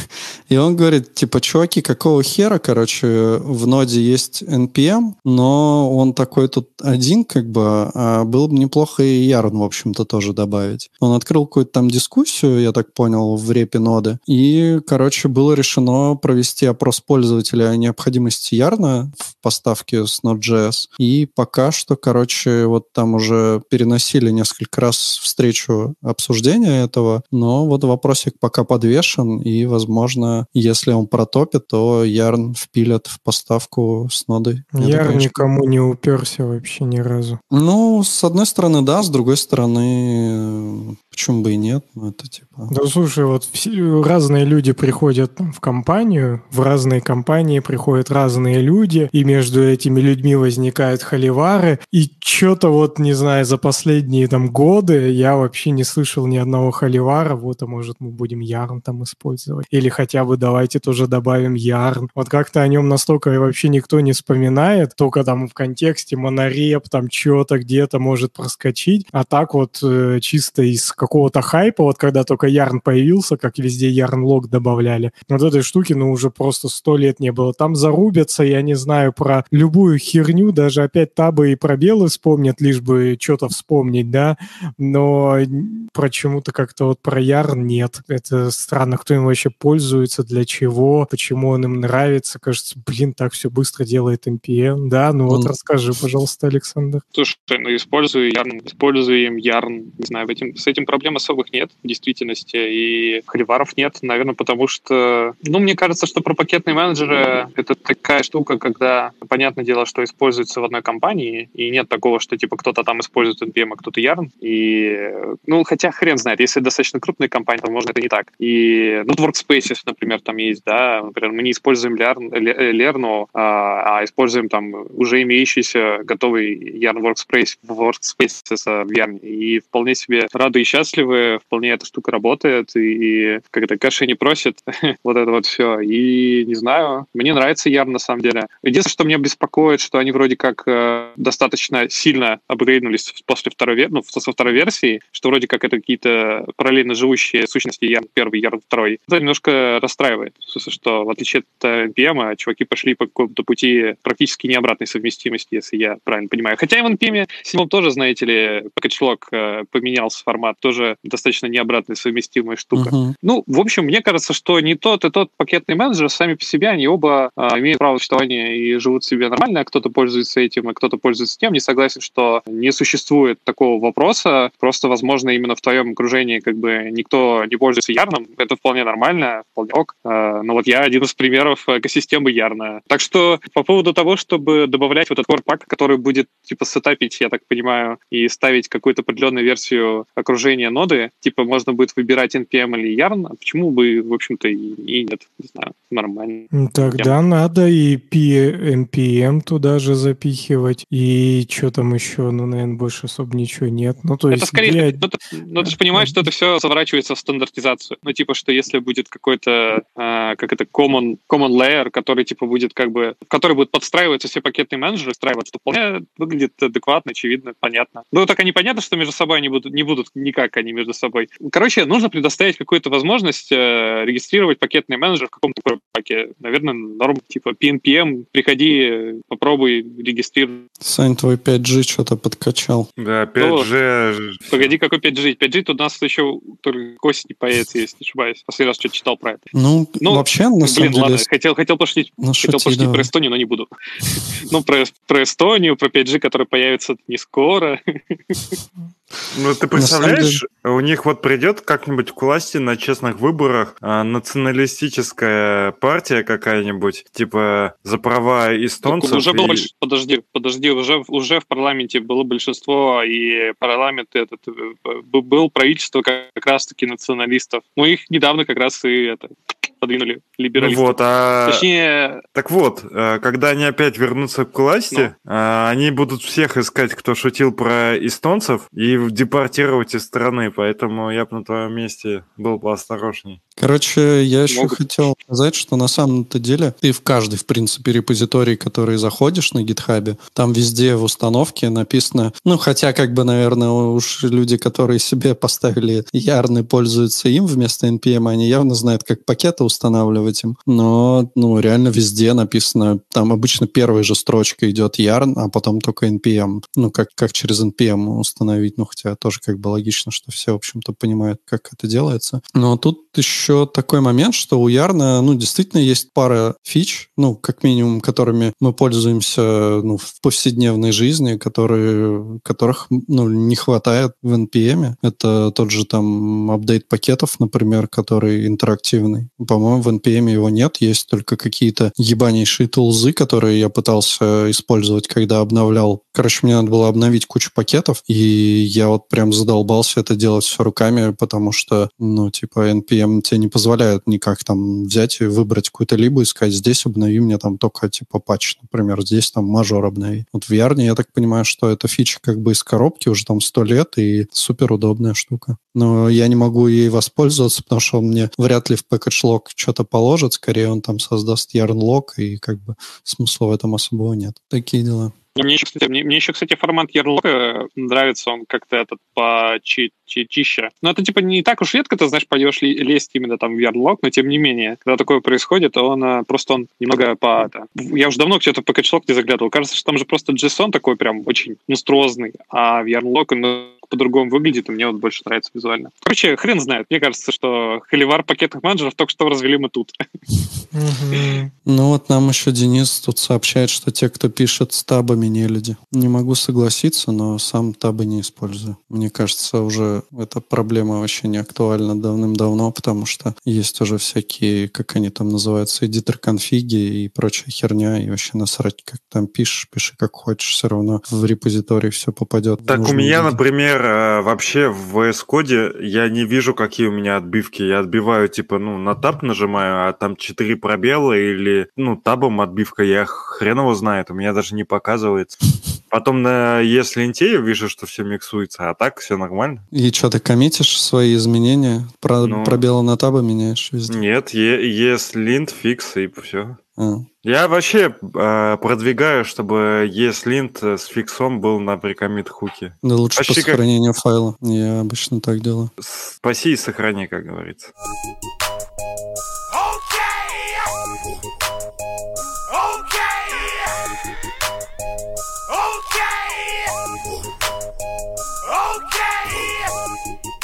Speaker 3: И он говорит, типа, чуваки, какого хера, короче, в ноде есть NPM, но он такой тут один, как бы, а было бы неплохо и Yarn, в общем-то, тоже добавить. Он открыл какую-то там дискуссию, я так понял, в репе ноды, и, короче, было решено провести опрос пользователя о необходимости Yarn а в поставке с Node.js, и пока что, короче, вот там уже переносили несколько раз встречу обсуждения этого, но вот вопросик пока подвешен, и, возможно, если он протопит, то Ярн впилят в поставку с нодой. Я
Speaker 5: Я
Speaker 3: так очень-
Speaker 5: никому не уперся вообще ни разу.
Speaker 3: Ну, с одной стороны, да, с другой стороны, почему бы и нет? Ну, это типа...
Speaker 5: Да слушай, вот разные люди приходят в компанию, в разные компании приходят разные люди, и между этими людьми возникают холивары, и что-то вот, не знаю, за последние там годы я вообще не слышал ни одного холивара, вот, а может мы будем ярн там использовать, или хотя бы давайте тоже добавим ярн. Вот как-то о нем настолько вообще никто не вспоминает, только там в контексте монореп, там что-то где-то может проскочить, а так вот э, чисто из какого-то хайпа, вот когда только Ярн появился, как везде Ярн-лог добавляли, вот этой штуки, ну, уже просто сто лет не было. Там зарубятся, я не знаю, про любую херню, даже опять табы и пробелы вспомнят, лишь бы что-то вспомнить, да, но почему-то как-то вот про Ярн нет. Это странно, кто им вообще пользуется, для чего, почему он им нравится. Кажется, блин, так все быстро делает NPM, да, ну вот
Speaker 3: Он-
Speaker 5: расскажи, пожалуйста, Александр.
Speaker 4: Слушай, ну использую Ярн, используем Ярн, не знаю, этим, с этим проблем особых нет в действительности, и холиваров нет, наверное, потому что, ну, мне кажется, что про пакетные менеджеры это такая штука, когда, понятное дело, что используется в одной компании, и нет такого, что, типа, кто-то там использует NPM, а кто-то Yarn, и, ну, хотя хрен знает, если достаточно крупная компания, то, возможно, это не так. И, ну, Workspaces, например, там есть, да, например, мы не используем Yarn, Ле- Lerno, а, а используем там уже имеющийся готовый Yarn Workspace, Workspaces в Yarn, и вполне себе рады и счастливы, вполне эта штука работает, и, когда кэши не просит, (laughs) вот это вот все. И не знаю, мне нравится Yarn на самом деле. Единственное, что меня беспокоит, что они вроде как э, достаточно сильно апгрейднулись после второй, ну, со второй версии, что вроде как это какие-то параллельно живущие сущности Yarn первый, Yarn второй. Это немножко расстраивает. В смысле, что в отличие от э, NPM, чуваки пошли по какому-то пути практически необратной совместимости, если я правильно понимаю. Хотя и в NPM седьмом тоже, знаете ли, пакетчлог э, поменялся формат, тоже достаточно необратная совместимая штука.
Speaker 3: Мгм.
Speaker 4: Ну, в общем, мне кажется, что не тот и тот пакетный менеджер сами по себе, они оба а, имеют право существования и живут себе нормально, а кто-то пользуется этим, а кто-то пользуется тем. Не согласен, что не существует такого вопроса. Просто, возможно, именно в твоем окружении как бы никто не пользуется Ярном. Это вполне нормально, вполне ок. А, но вот я один из примеров экосистемы Ярна. Так что по поводу того, чтобы добавлять вот этот core-пак, который будет типа сетапить, я так понимаю, и ставить какую-то определенную версию окружения заранее ноды, типа можно будет выбирать NPM или Yarn, а почему бы, в общем-то, и, и нет, не знаю, нормально.
Speaker 5: Тогда надо и PNPM туда же запихивать, и что там еще, ну, наверное, больше особо ничего нет. Ну, то
Speaker 4: Это
Speaker 5: есть...
Speaker 4: скорее,
Speaker 5: где-
Speaker 4: ну, ты, ну, ты же понимаешь, что это все заворачивается в стандартизацию. Ну, типа, что если будет какой-то, а, как это, common, common layer, который, типа, будет как бы, в который будут подстраиваться все пакетные менеджеры, встраиваться, то вполне выглядит адекватно, очевидно, понятно. Ну, только непонятно, что между собой они будут, не будут никак они между собой. Короче, нужно предоставить какую-то возможность э, регистрировать пакетный менеджер в каком-то паке. Наверное, норм, типа, PNPM, приходи, попробуй, регистрируй.
Speaker 3: Сань, твой 5G что-то подкачал.
Speaker 1: Да,
Speaker 4: Ну,
Speaker 1: 5G...
Speaker 4: Погоди, какой 5G? 5G тут у нас еще только к осени появится, если не ошибаюсь. Последний раз что-то читал про это.
Speaker 3: Ну,
Speaker 4: Ну,
Speaker 3: вообще, на
Speaker 4: Блин,
Speaker 3: самом деле,
Speaker 4: ладно, хотел, хотел пошутить,
Speaker 3: ну,
Speaker 4: хотел
Speaker 3: шути
Speaker 4: пошутить про Эстонию, но не буду. Ну, про, про Эстонию, про 5G, который появится не скоро.
Speaker 1: Ну, ты
Speaker 3: На
Speaker 1: представляешь, у них вот придет как-нибудь к власти на честных выборах а, националистическая партия какая-нибудь, типа за права эстонцев.
Speaker 4: уже было
Speaker 1: и-
Speaker 4: больш- Подожди, подожди, уже, уже в парламенте было большинство, и парламент этот э, был правительство как раз-таки националистов. Ну, их недавно как раз и это подвинули
Speaker 1: Ну
Speaker 4: либералисты.
Speaker 1: вот, а...
Speaker 4: Точнее,
Speaker 1: Так вот, э, когда они опять вернутся к власти,
Speaker 4: Ну.
Speaker 1: э, они будут всех искать, кто шутил про эстонцев, и депортировать из страны. Поэтому я бы на твоем месте был поосторожней.
Speaker 3: Короче, я еще
Speaker 4: Могут.
Speaker 3: хотел сказать, что на самом-то деле ты в каждый, в принципе, репозиторий, который заходишь на гитхабе, там везде в установке написано, ну, хотя, как бы, наверное, уж люди, которые себе (laughs) поставили ярны, пользуются им вместо NPM, они явно знают, как пакеты устанавливать им. Но, ну, реально везде написано, там обычно первая же строчка идет yarn, а потом только NPM. Ну, как, как через NPM установить, ну, хотя тоже как бы логично, что все, в общем-то, понимают, как это делается. Но тут еще такой момент, что у Ярна, ну, действительно есть пара фич, ну, как минимум, которыми мы пользуемся ну, в повседневной жизни, которые, которых, ну, не хватает в NPM. Это тот же там апдейт пакетов, например, который интерактивный. По-моему, в NPM его нет, есть только какие-то ебанейшие тулзы, которые я пытался использовать, когда обновлял. Короче, мне надо было обновить кучу пакетов, и я вот прям задолбался это делать все руками, потому что, ну, типа, NPM тебе не позволяет никак там взять и выбрать какую-то либо и сказать, здесь обнови мне там только, типа, патч, например, здесь там мажор обнови. Вот в Yarn, я так понимаю, что эта фича как бы из коробки уже там сто лет, и супер удобная штука. Но я не могу ей воспользоваться, потому что он мне вряд ли в package log что-то положит, скорее он там создаст yarn log, и как бы смысла в этом особого нет. Такие дела.
Speaker 4: Мне еще, кстати, мне, мне еще, кстати, формат ярлока нравится, он как-то этот почище. Но это типа не так уж редко, ты знаешь, пойдешь ли- лезть именно там в ярлок, но тем не менее, когда такое происходит, он а, просто он немного по... это, Я уже давно где-то по кэчлог не заглядывал. Кажется, что там же просто JSON такой прям очень монструозный, а в ярлок он по-другому выглядит, и мне вот больше нравится визуально. Короче, хрен знает. Мне кажется, что холивар пакетных менеджеров только что развели мы тут.
Speaker 3: Ну вот нам еще Денис тут сообщает, что те, кто пишет с табами, не люди. Не могу согласиться, но сам табы не использую. Мне кажется, уже эта проблема вообще не актуальна давным-давно, потому что есть уже всякие, как они там называются, эдитор конфиги и прочая херня, и вообще насрать, как там пишешь, пиши как хочешь, все равно в репозиторий все попадет.
Speaker 1: Так у меня,
Speaker 3: виды.
Speaker 1: например, э, вообще в VS Code я не вижу, какие у меня отбивки. Я отбиваю, типа, ну, на таб нажимаю, а там 4 пробела или, ну, табом отбивка, я хрен его знает, у меня даже не показывается. Потом на ESLint я вижу, что все миксуется, а так все нормально.
Speaker 3: И что, ты коммитишь свои изменения? Про,
Speaker 1: Ну.
Speaker 3: Пробелы на табы меняешь везде?
Speaker 1: Нет, ESLint, фикс и все.
Speaker 3: А.
Speaker 1: Я вообще э, продвигаю, чтобы ESLint с фиксом был на прикомит хуке.
Speaker 3: Да лучше
Speaker 1: Почти
Speaker 3: по
Speaker 1: как-
Speaker 3: сохранению файла. Я обычно так делаю.
Speaker 1: Спаси и сохрани, как говорится.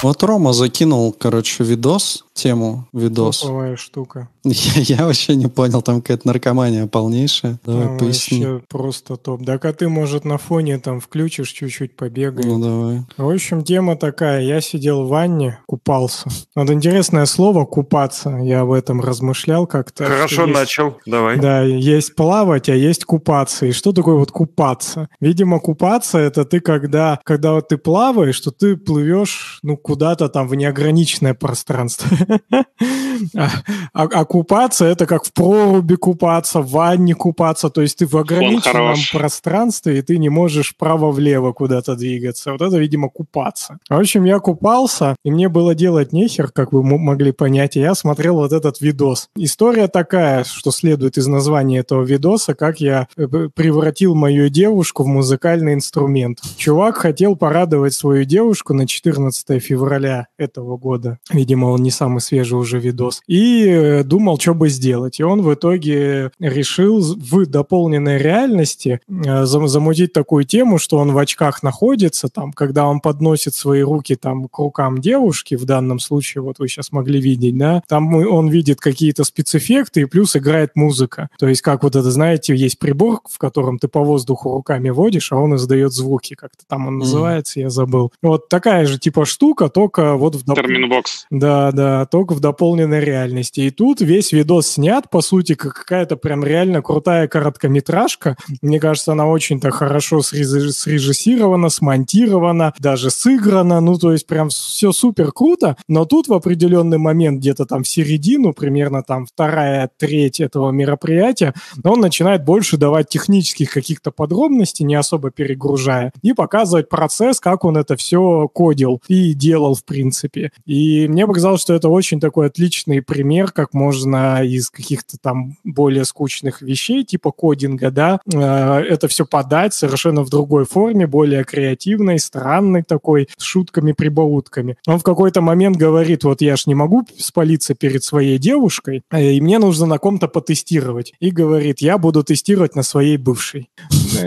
Speaker 3: Вот Рома закинул, короче, видос, тему видос.
Speaker 5: Топовая штука.
Speaker 3: Я, (laughs) я вообще не понял, там какая-то наркомания полнейшая. Давай
Speaker 5: Там
Speaker 3: поясни.
Speaker 5: вообще просто топ. Да, а ты, может, на фоне там включишь, чуть-чуть побегаешь.
Speaker 3: Ну давай.
Speaker 5: В общем, тема такая. Я сидел в ванне, купался. Вот интересное слово «купаться». Я об этом размышлял как-то.
Speaker 1: Хорошо
Speaker 5: есть-
Speaker 1: начал, давай.
Speaker 5: Да, есть плавать, а есть купаться. И что такое вот купаться? Видимо, купаться — это ты когда, когда вот ты плаваешь, что ты плывешь, ну, куда-то там в неограниченное пространство. (laughs) А, а, а купаться это как в проруби купаться, в ванне купаться, то есть ты в ограниченном пространстве, и ты не можешь вправо-влево куда-то двигаться. Вот это, видимо, купаться. В общем, я купался, и мне было делать нехер, как вы могли понять, и я смотрел вот этот видос. История такая, что следует из названия этого видоса, как я э, превратил мою девушку в музыкальный инструмент. Чувак хотел порадовать свою девушку на 14 февраля этого года. Видимо, он не самый свежий уже видос. И э, думал, что бы сделать. И он в итоге решил в дополненной реальности э, замутить такую тему, что он в очках находится, там, когда он подносит свои руки там к рукам девушки, в данном случае, вот вы сейчас могли видеть, да, там он видит какие-то спецэффекты и плюс играет музыка. То есть, как вот это, знаете, есть прибор, в котором ты по воздуху руками водишь, а он издает звуки, как-то там он mm. называется, я забыл. Вот такая же типа штука, только вот в...
Speaker 4: Доп... Терминбокс.
Speaker 5: Да, да, только в дополненной реальности. И тут весь видос снят, по сути, как какая-то прям реально крутая короткометражка. Мне кажется, она очень-то хорошо срежиссирована, смонтирована, даже сыграна. Ну, то есть прям все супер круто. Но тут в определенный момент, где-то там в середину, примерно там вторая треть этого мероприятия, он начинает больше давать технических каких-то подробностей, не особо перегружая, и показывать процесс, как он это все кодил и делал, в принципе. И мне показалось, что это очень такой отличный пример, как можно из каких-то там более скучных вещей, типа кодинга, да, э, это все подать совершенно в другой форме, более креативной, странной такой, с шутками-прибаутками. Он в какой-то момент говорит, вот я ж не могу спалиться перед своей девушкой, э, и мне нужно на ком-то потестировать. И говорит, я буду тестировать на своей бывшей.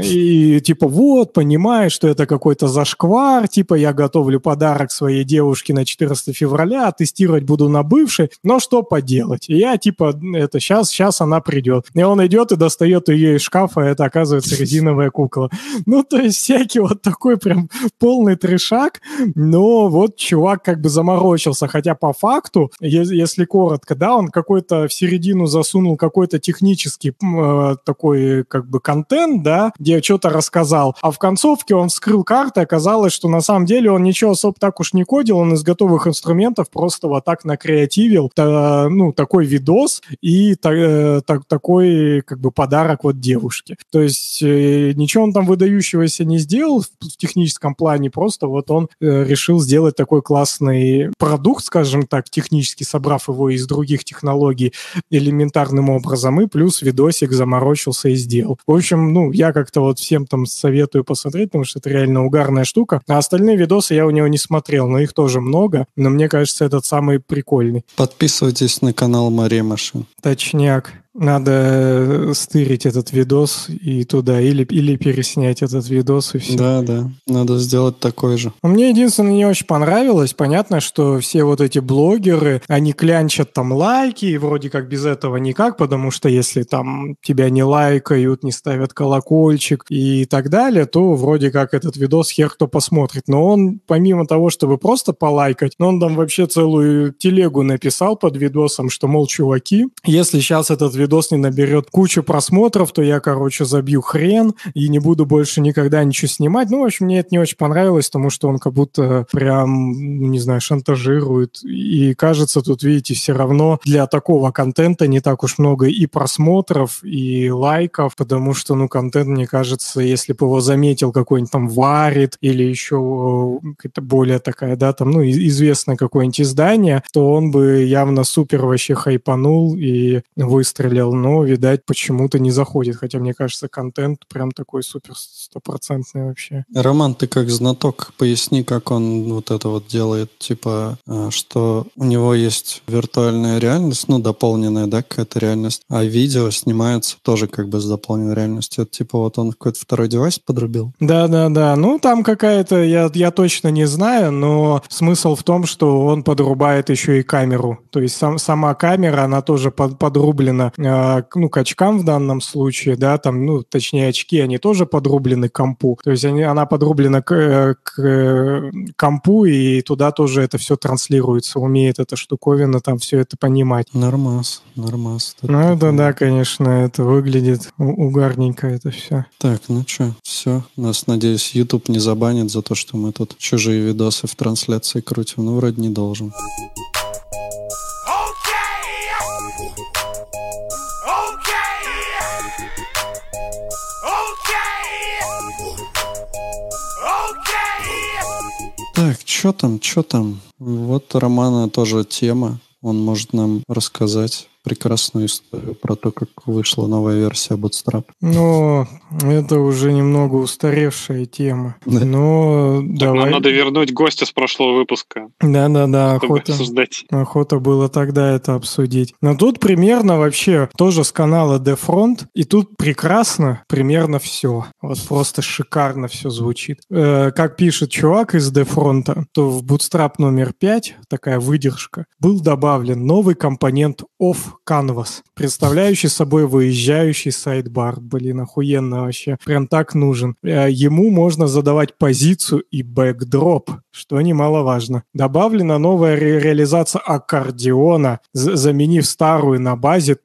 Speaker 5: И типа, вот, понимаешь, что это какой-то зашквар, типа, я готовлю подарок своей девушке на 14 февраля, а тестировать буду на бывшей, но что поделать? И я, типа, это сейчас, сейчас она придет. И он идет и достает ее из шкафа, а это оказывается резиновая кукла. Ну, то есть всякий вот такой прям полный трешак, но вот чувак как бы заморочился, хотя по факту, если коротко, да, он какой-то в середину засунул какой-то технический э, такой как бы контент, да, где что-то рассказал, а в концовке он вскрыл карты, оказалось, что на самом деле он ничего особо так уж не кодил, он из готовых инструментов просто вот так накреативил, та, ну, такой видос и та, э, та, такой как бы подарок вот девушке. То есть э, ничего он там выдающегося не сделал в, техническом плане, просто вот он э, решил сделать такой классный продукт, скажем так, технически собрав его из других технологий элементарным образом, и плюс видосик заморочился и сделал. В общем, ну, я как-то вот всем там советую посмотреть, потому что это реально угарная штука. А остальные видосы я у него не смотрел, но их тоже много. Но мне кажется, этот самый прикольный.
Speaker 3: Подписывайтесь на канал Мария Машин.
Speaker 5: Точняк. Надо э, стырить этот видос и туда, или, или переснять этот видос и все.
Speaker 3: Да, да, надо сделать такой же.
Speaker 5: Мне единственное не очень понравилось. Понятно, что все вот эти блогеры, они клянчат там лайки, и вроде как без этого никак, потому что если там тебя не лайкают, не ставят колокольчик и так далее, то вроде как этот видос хер кто посмотрит. Но он, помимо того, чтобы просто полайкать, он там вообще целую телегу написал под видосом, что, мол, чуваки, если сейчас этот видос не наберет кучу просмотров, то я, короче, забью хрен и не буду больше никогда ничего снимать. Ну, в общем, мне это не очень понравилось, потому что он как будто прям, ну, не знаю, шантажирует. И кажется, тут, видите, все равно для такого контента не так уж много и просмотров, и лайков, потому что, ну, контент, мне кажется, если бы его заметил какой-нибудь там Варит или еще какая-то более такая, да, там, ну, известное какое-нибудь издание, то он бы явно супер вообще хайпанул и выстрелил выстрелил, но, видать, почему-то не заходит. Хотя, мне кажется, контент прям такой супер стопроцентный вообще.
Speaker 3: Роман, ты как знаток, поясни, как он вот это вот делает. Типа, э, что у него есть виртуальная реальность, ну, дополненная, да, какая-то реальность, а видео снимается тоже как бы с дополненной реальностью. Это типа вот он какой-то второй девайс подрубил?
Speaker 5: Да-да-да. Ну, там какая-то, я, я точно не знаю, но смысл в том, что он подрубает еще и камеру. То есть сам, сама камера, она тоже под, подрублена ну, к очкам в данном случае, да, там, ну, точнее, очки, они тоже подрублены к компу. То есть они, она подрублена к, э, к э, компу, и туда тоже это все транслируется. Умеет эта штуковина там все это понимать.
Speaker 3: Нормас, нормас.
Speaker 5: Ну, это
Speaker 3: такое.
Speaker 5: да, конечно, это выглядит угарненько это все.
Speaker 3: Так, ну что, все. Нас, надеюсь, YouTube не забанит за то, что мы тут чужие видосы в трансляции крутим. Ну, вроде не должен. Так, что там, что там? Вот Романа тоже тема. Он может нам рассказать прекрасную историю про то, как вышла новая версия Bootstrap.
Speaker 5: Ну, это уже немного устаревшая тема.
Speaker 3: Да.
Speaker 5: Но
Speaker 4: Так,
Speaker 5: давай.
Speaker 4: нам надо вернуть гостя с прошлого выпуска,
Speaker 5: Да-да-да, охота.
Speaker 4: обсуждать.
Speaker 5: Охота было тогда это обсудить. Но тут примерно вообще тоже с канала Defront, и тут прекрасно примерно все. Вот просто шикарно все звучит. Э, как пишет чувак из Defront, то в Bootstrap номер 5, такая выдержка, был добавлен новый компонент Off Canvas, представляющий собой выезжающий сайдбар. Блин, охуенно вообще. Прям так нужен. Э, Ему можно задавать позицию и backdrop, что немаловажно. Добавлена новая ре- реализация аккордеона, заменив старую на базе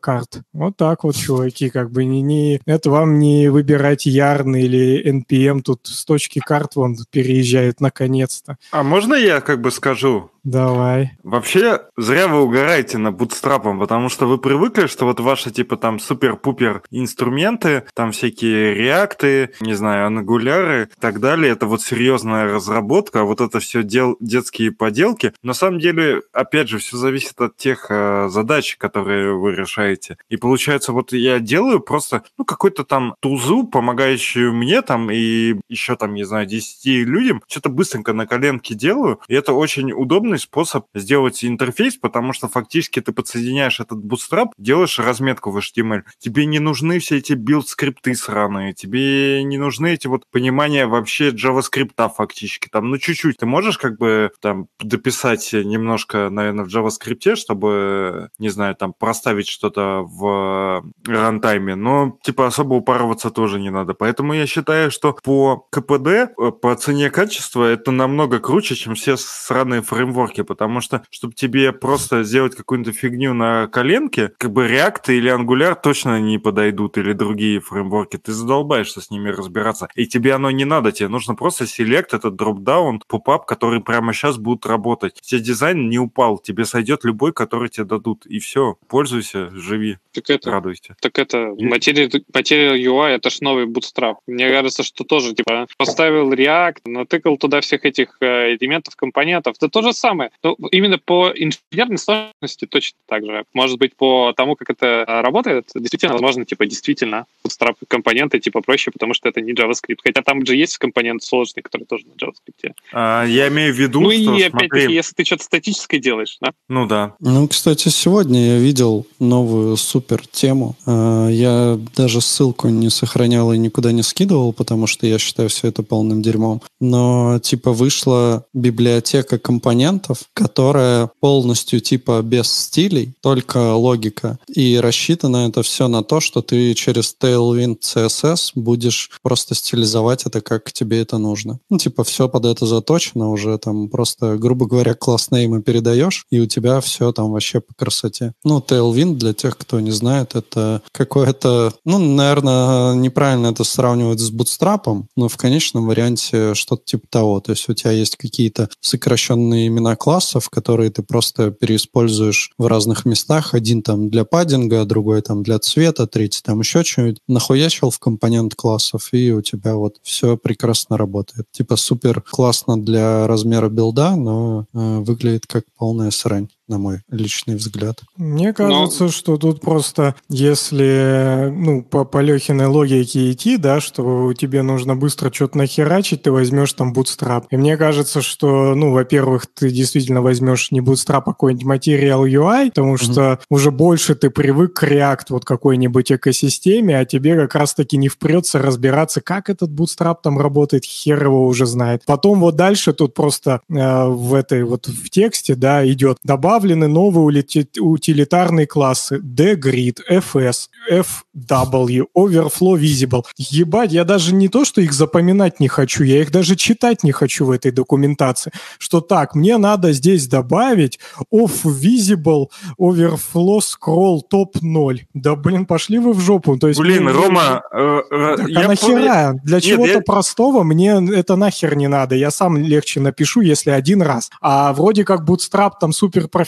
Speaker 5: карт. Вот так вот, чуваки, как бы не, не это вам не выбирать Yarn или NPM, тут с точки карт вон переезжает наконец-то.
Speaker 1: А можно я как бы скажу?
Speaker 5: Давай.
Speaker 1: Вообще, зря вы угораете на бутстрапом, потому что вы привыкли, что вот ваши типа там супер-пупер инструменты, там всякие реакты, не знаю, ангуляры и так далее, это вот серьезная разработка, а вот это все дел, детские поделки. На самом деле, опять же, все зависит от тех э, задач, которые вы решаете. И получается, вот я делаю просто, ну, какой-то там тузу, помогающую мне там и еще там, не знаю, 10 людям, что-то быстренько на коленке делаю, и это очень удобный способ сделать интерфейс, потому что фактически ты подсоединяешь этот bootstrap, делаешь разметку в HTML. Тебе не нужны все эти билд-скрипты сраные, тебе не нужны эти вот понимания вообще JavaScript фактически. Там, ну, чуть-чуть. Ты можешь как бы там дописать немножко, наверное, в JavaScript, чтобы, не знаю, там проставить что-то в рантайме, но типа особо упарываться тоже не надо. Поэтому я считаю, что по КПД, э, по цене качества это намного круче, чем все сраные фреймворки, потому что, чтобы тебе просто сделать какую-то фигню на коленке, как бы React или Angular точно не подойдут, или другие фреймворки. Ты задолбаешься с ними разбираться. И тебе оно не надо, тебе нужно просто селект этот дропдаун, попап, который прямо сейчас будет работать. Тебе дизайн не упал, тебе сойдет любой, который тебе дадут. И все, пользуйся, живи,
Speaker 4: Так это,
Speaker 1: радуйся.
Speaker 4: так это,
Speaker 1: И-
Speaker 4: материал, материал UI, это ж новый Bootstrap. Мне кажется, что тоже, типа, поставил React, натыкал туда всех этих э, элементов, компонентов. Это то же самое. Ну, именно по инженерной сложности точно так же. Может быть, по тому, как это э, работает, действительно, возможно, типа, действительно, Bootstrap компоненты, типа, проще, потому что это не JavaScript. Хотя там же есть компонент сложный, который тоже на JavaScript.
Speaker 1: А, я имею в виду,
Speaker 4: Ну,
Speaker 1: что,
Speaker 4: и опять-таки,
Speaker 1: смотри,
Speaker 4: если ты что-то статическое делаешь, да?
Speaker 1: ну да,
Speaker 3: Ну, кстати, сегодня я видел новую супер тему. А, Я даже ссылку не сохранял и никуда не скидывал, потому что я считаю все это полным дерьмом. Но типа вышла библиотека компонентов, которая полностью типа без стилей, только логика. И рассчитано это все на то, что ты через Tailwind CSS будешь просто стилизовать это, как тебе это нужно. Ну, типа, все под это заточено уже, там просто, грубо говоря, класснеймы передаешь, и у тебя все там вообще по красоте. Ну, Tailwind, для тех, кто не знает, это какое-то, ну, наверное, неправильно это сравнивать с Bootstrap, но в конечном варианте что-то типа того. То есть у тебя есть какие-то сокращенные имена классов, которые ты просто переиспользуешь в разных местах. Один там для паддинга, другой там для цвета, третий там еще что-нибудь. Нахуячил в компонент классов, и у тебя вот все прекрасно работает. Типа супер классно для размера билда, но э, выглядит как полная срань на мой личный взгляд.
Speaker 5: Мне кажется, что тут просто, если ну, по, по Лехиной логике идти, да, что тебе нужно быстро что-то нахерачить, ты возьмешь там Bootstrap. И мне кажется, что, ну, во-первых, ты действительно возьмешь не Bootstrap, а какой-нибудь Material UI, потому что уже больше ты привык к React вот какой-нибудь экосистеме, а тебе как раз-таки не впрется разбираться, как этот Bootstrap там работает, хер его уже знает. Потом вот дальше тут просто э, в этой вот в тексте, да, идет добавлено добавлены новые утилитарные классы dgrid, fs, fw, overflow visible. Ебать, я даже не то, что их запоминать не хочу, я их даже читать не хочу в этой документации. Что так, мне надо здесь добавить off visible overflow scroll top 0. Да, блин, пошли вы в жопу. То есть,
Speaker 1: Блин,
Speaker 5: мне-
Speaker 1: Рома, э, э,
Speaker 5: Так,
Speaker 1: я
Speaker 5: а нахера? Для
Speaker 1: Нет,
Speaker 5: чего-то
Speaker 1: я-
Speaker 5: простого мне это нахер не надо. Я сам легче напишу, если один раз. А вроде как Bootstrap там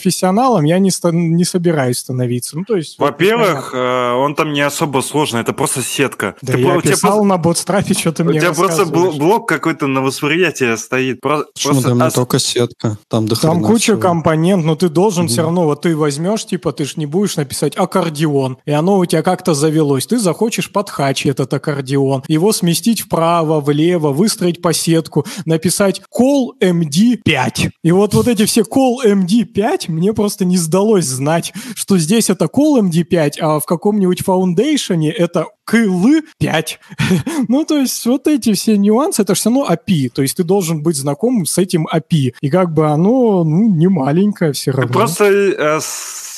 Speaker 5: суперпрофессионалом я не, ста- не собираюсь становиться. Ну, то есть... вот,
Speaker 1: Во-первых, э, он там не особо сложный, это просто сетка.
Speaker 5: Да
Speaker 1: Ты
Speaker 5: я
Speaker 1: у тебя
Speaker 5: писал на Bootstrap, что ты
Speaker 1: У
Speaker 5: мне
Speaker 1: тебя просто блок какой-то на восприятие стоит. Про-
Speaker 3: Почему
Speaker 1: просто
Speaker 3: там не
Speaker 1: ос-
Speaker 3: только сетка? Там до
Speaker 5: Там куча
Speaker 3: всего.
Speaker 5: компонент, но ты должен
Speaker 3: Мгм.
Speaker 5: все равно, вот ты возьмешь, типа, ты ж не будешь написать аккордеон, и оно у тебя как-то завелось. Ты захочешь подхачить этот аккордеон, его сместить вправо, влево, выстроить по сетку, написать call MD5. И вот вот эти все call MD5 мне просто не сдалось знать, что здесь это call MD5, а в каком-нибудь фаундейшене это кл 5. (laughs) ну, то есть вот эти все нюансы, это все равно API. То есть ты должен быть знаком с этим API. И как бы оно, ну, не маленькое все
Speaker 1: Ты
Speaker 5: равно.
Speaker 1: просто э,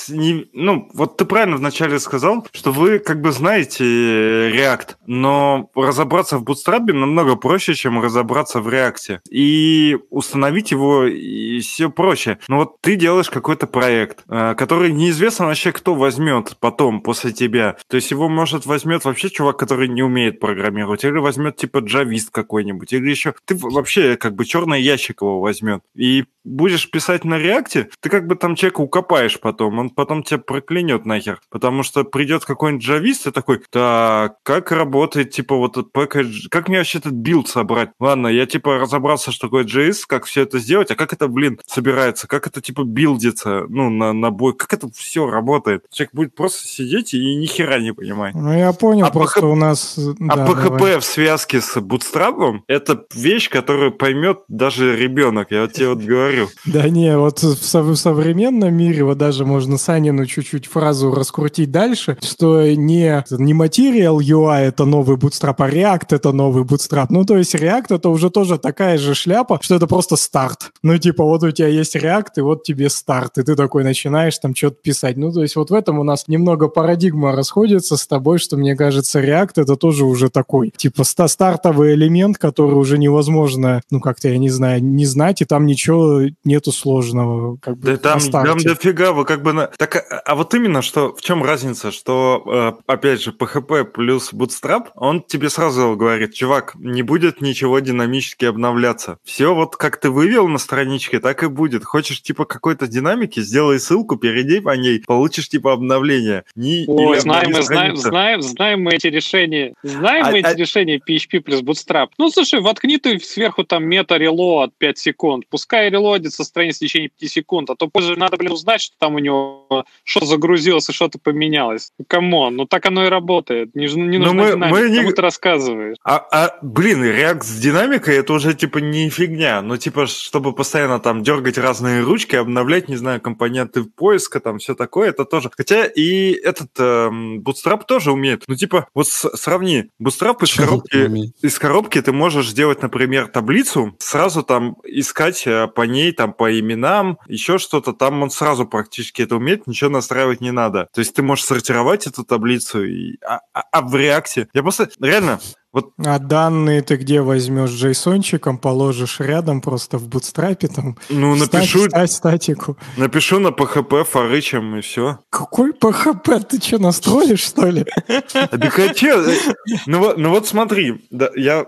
Speaker 1: не- ну, вот ты правильно вначале сказал, что вы как бы знаете э, React, но разобраться в Bootstrap намного проще, чем разобраться в React. И установить его и все проще. Но вот ты делаешь какой-то проект, э, который неизвестно вообще, кто возьмет потом, после тебя. То есть его, может, возьмет вообще чувак, который не умеет программировать, или возьмет типа джавист какой-нибудь, или еще... Ты вообще как бы черный ящик его возьмет. И будешь писать на реакте, ты как бы там человека укопаешь потом, он потом тебя проклянет нахер, потому что придет какой-нибудь джавист и такой, так, как работает, типа, вот этот package, как мне вообще этот билд собрать? Ладно, я, типа, разобрался, что такое JS, как все это сделать, а как это, блин, собирается, как это, типа, билдится, ну, на, на бой, как это все работает? Человек будет просто сидеть и ни хера не понимать.
Speaker 5: Ну, я понял,
Speaker 1: А
Speaker 5: просто
Speaker 1: PHP
Speaker 5: у нас...
Speaker 1: А
Speaker 5: да,
Speaker 1: PHP
Speaker 5: давай.
Speaker 1: в связке с Bootstrap это вещь, которую поймет даже ребенок. Я тебе вот говорю.
Speaker 5: Да не, вот в современном мире, вот даже можно Санину чуть-чуть фразу раскрутить дальше, что не, не Material UI это новый Bootstrap, а React это новый Bootstrap. Ну, то есть React это уже тоже такая же шляпа, что это просто старт. Ну, типа, вот у тебя есть React, и вот тебе старт, и ты такой начинаешь там что-то писать. Ну, то есть вот в этом у нас немного парадигма расходится с тобой, что мне кажется, React это тоже уже такой, типа, ста- стартовый элемент, который уже невозможно, ну, как-то, я не знаю, не знать, и там ничего нету сложного. Как бы,
Speaker 1: Да там, там дофига, вы как бы... На... Так, а, а вот именно, что в чем разница, что, э, опять же, PHP плюс Bootstrap, он тебе сразу говорит, чувак, не будет ничего динамически обновляться. Все вот как ты вывел на страничке, так и будет. Хочешь, типа, какой-то динамики, сделай ссылку, перейди по ней, получишь, типа, обновление. Не, или
Speaker 4: знаем мы, знаем, знаем, знаем мы эти решения. Знаем
Speaker 1: А-
Speaker 4: мы эти
Speaker 1: а-
Speaker 4: решения PHP плюс Bootstrap. Ну, слушай, воткни ты сверху там мета-релоад 5 секунд. Пускай релодится страница в течение 5 секунд, а то пользователю надо, блин, узнать, что там у него что загрузилось и что-то поменялось. Come on, ну так оно и работает. Не, не
Speaker 1: Ну,
Speaker 4: нужно
Speaker 1: мы-
Speaker 4: динамика,
Speaker 1: мы не-
Speaker 4: кому ты рассказываешь.
Speaker 1: А, а, блин, React с динамикой это уже типа не фигня. Ну, типа, чтобы постоянно там дергать разные ручки, обновлять, не знаю, компоненты поиска, там все такое, это тоже. Хотя и этот эм, Bootstrap тоже умеет. Ну, типа, вот с- сравни, Bootstrap из коробки, из коробки ты можешь сделать, например, таблицу, сразу там искать э, по ней, там по именам, еще что-то, там он сразу практически это умеет, ничего настраивать не надо. То есть ты можешь сортировать эту таблицу, и... а, а- а в React... Я просто, реально, вот
Speaker 5: А данные ты где возьмешь? Джейсончиком положишь рядом просто в бутстрапе там?
Speaker 1: Ну,
Speaker 5: Встать-
Speaker 1: напишу,
Speaker 5: встать статику.
Speaker 1: напишу на PHP форычем и все.
Speaker 5: Какой PHP? Ты что, настроишь, что ли?
Speaker 1: Да э, Ну, вот- ну вот смотри, я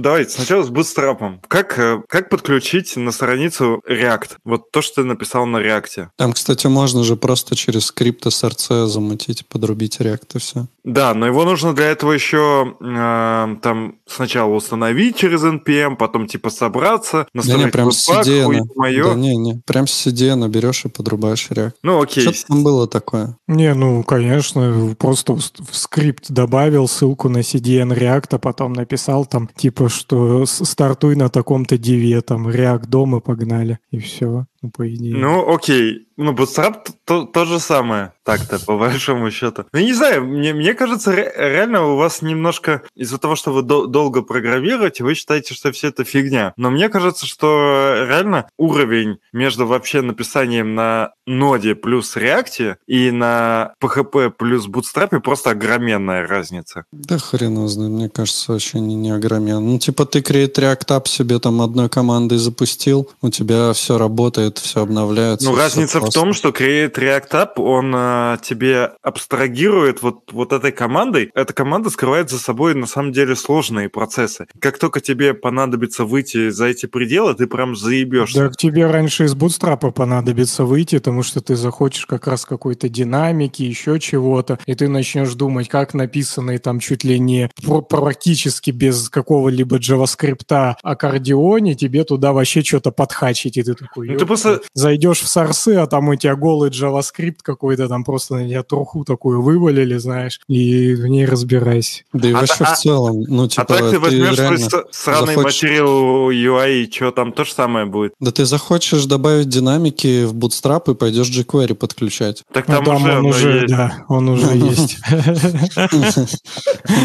Speaker 1: Давайте сначала с бутстрапом. Как, э, как подключить на страницу React? Вот то, что ты написал на React.
Speaker 3: Там, кстати, можно же просто через скрипт SRC замутить, подрубить React и все.
Speaker 1: Да, но его нужно для этого еще э, там сначала установить через NPM, потом типа собраться,
Speaker 3: Да
Speaker 1: настроить
Speaker 3: не, прям с CDN. Да не, не, прям с CDN берешь и подрубаешь React.
Speaker 1: Ну окей.
Speaker 3: Что там было такое?
Speaker 5: Не, ну, конечно, просто в скрипт добавил ссылку на CDN React, а потом написал там, типа, что стартуй на таком-то диве, там, React дома погнали, и все. Ну, по идее.
Speaker 1: Ну, окей. Ну, Bootstrap то, то же самое, так-то, по большому счету. Ну, не знаю, мне, мне кажется, ре- реально у вас немножко из-за того, что вы дол- долго программируете, вы считаете, что все это фигня. Но мне кажется, что реально уровень между вообще написанием на ноде плюс React и на PHP плюс Bootstrap просто огроменная разница.
Speaker 3: Да хрен его знает, мне кажется, очень не огромен. Ну, типа ты Create React App себе там одной командой запустил, у тебя все работает, все обновляется.
Speaker 1: Ну, разница в том, что Create React App, он а, тебе абстрагирует вот, вот этой командой. Эта команда скрывает за собой, на самом деле, сложные процессы. Как только тебе понадобится выйти за эти пределы, ты прям заебешься.
Speaker 5: Так тебе раньше из бутстрапа понадобится выйти, потому что ты захочешь как раз какой-то динамики, еще чего-то, и ты начнешь думать, как написанный там чуть ли не пр- практически без какого-либо JavaScript аккордеоне, тебе туда вообще что-то подхачить, и ты такой,
Speaker 1: Ну, ты. Просто
Speaker 5: зайдешь в сорсы, а там у тебя голый JavaScript какой-то, там просто на тебя труху такую вывалили, знаешь, и в ней разбирайся.
Speaker 3: Да и
Speaker 1: А
Speaker 3: вообще
Speaker 1: та-
Speaker 3: в целом, ну, типа,
Speaker 1: а так ты возьмешь
Speaker 3: реально
Speaker 1: с- сраный
Speaker 3: захочешь-
Speaker 1: материал UI, и что там то же самое будет.
Speaker 3: Да ты захочешь добавить динамики в Bootstrap и пойдешь jQuery подключать.
Speaker 1: Так
Speaker 5: Ну,
Speaker 1: там,
Speaker 5: там
Speaker 1: уже,
Speaker 5: он уже,
Speaker 1: есть.
Speaker 5: да, он уже (laughs) есть.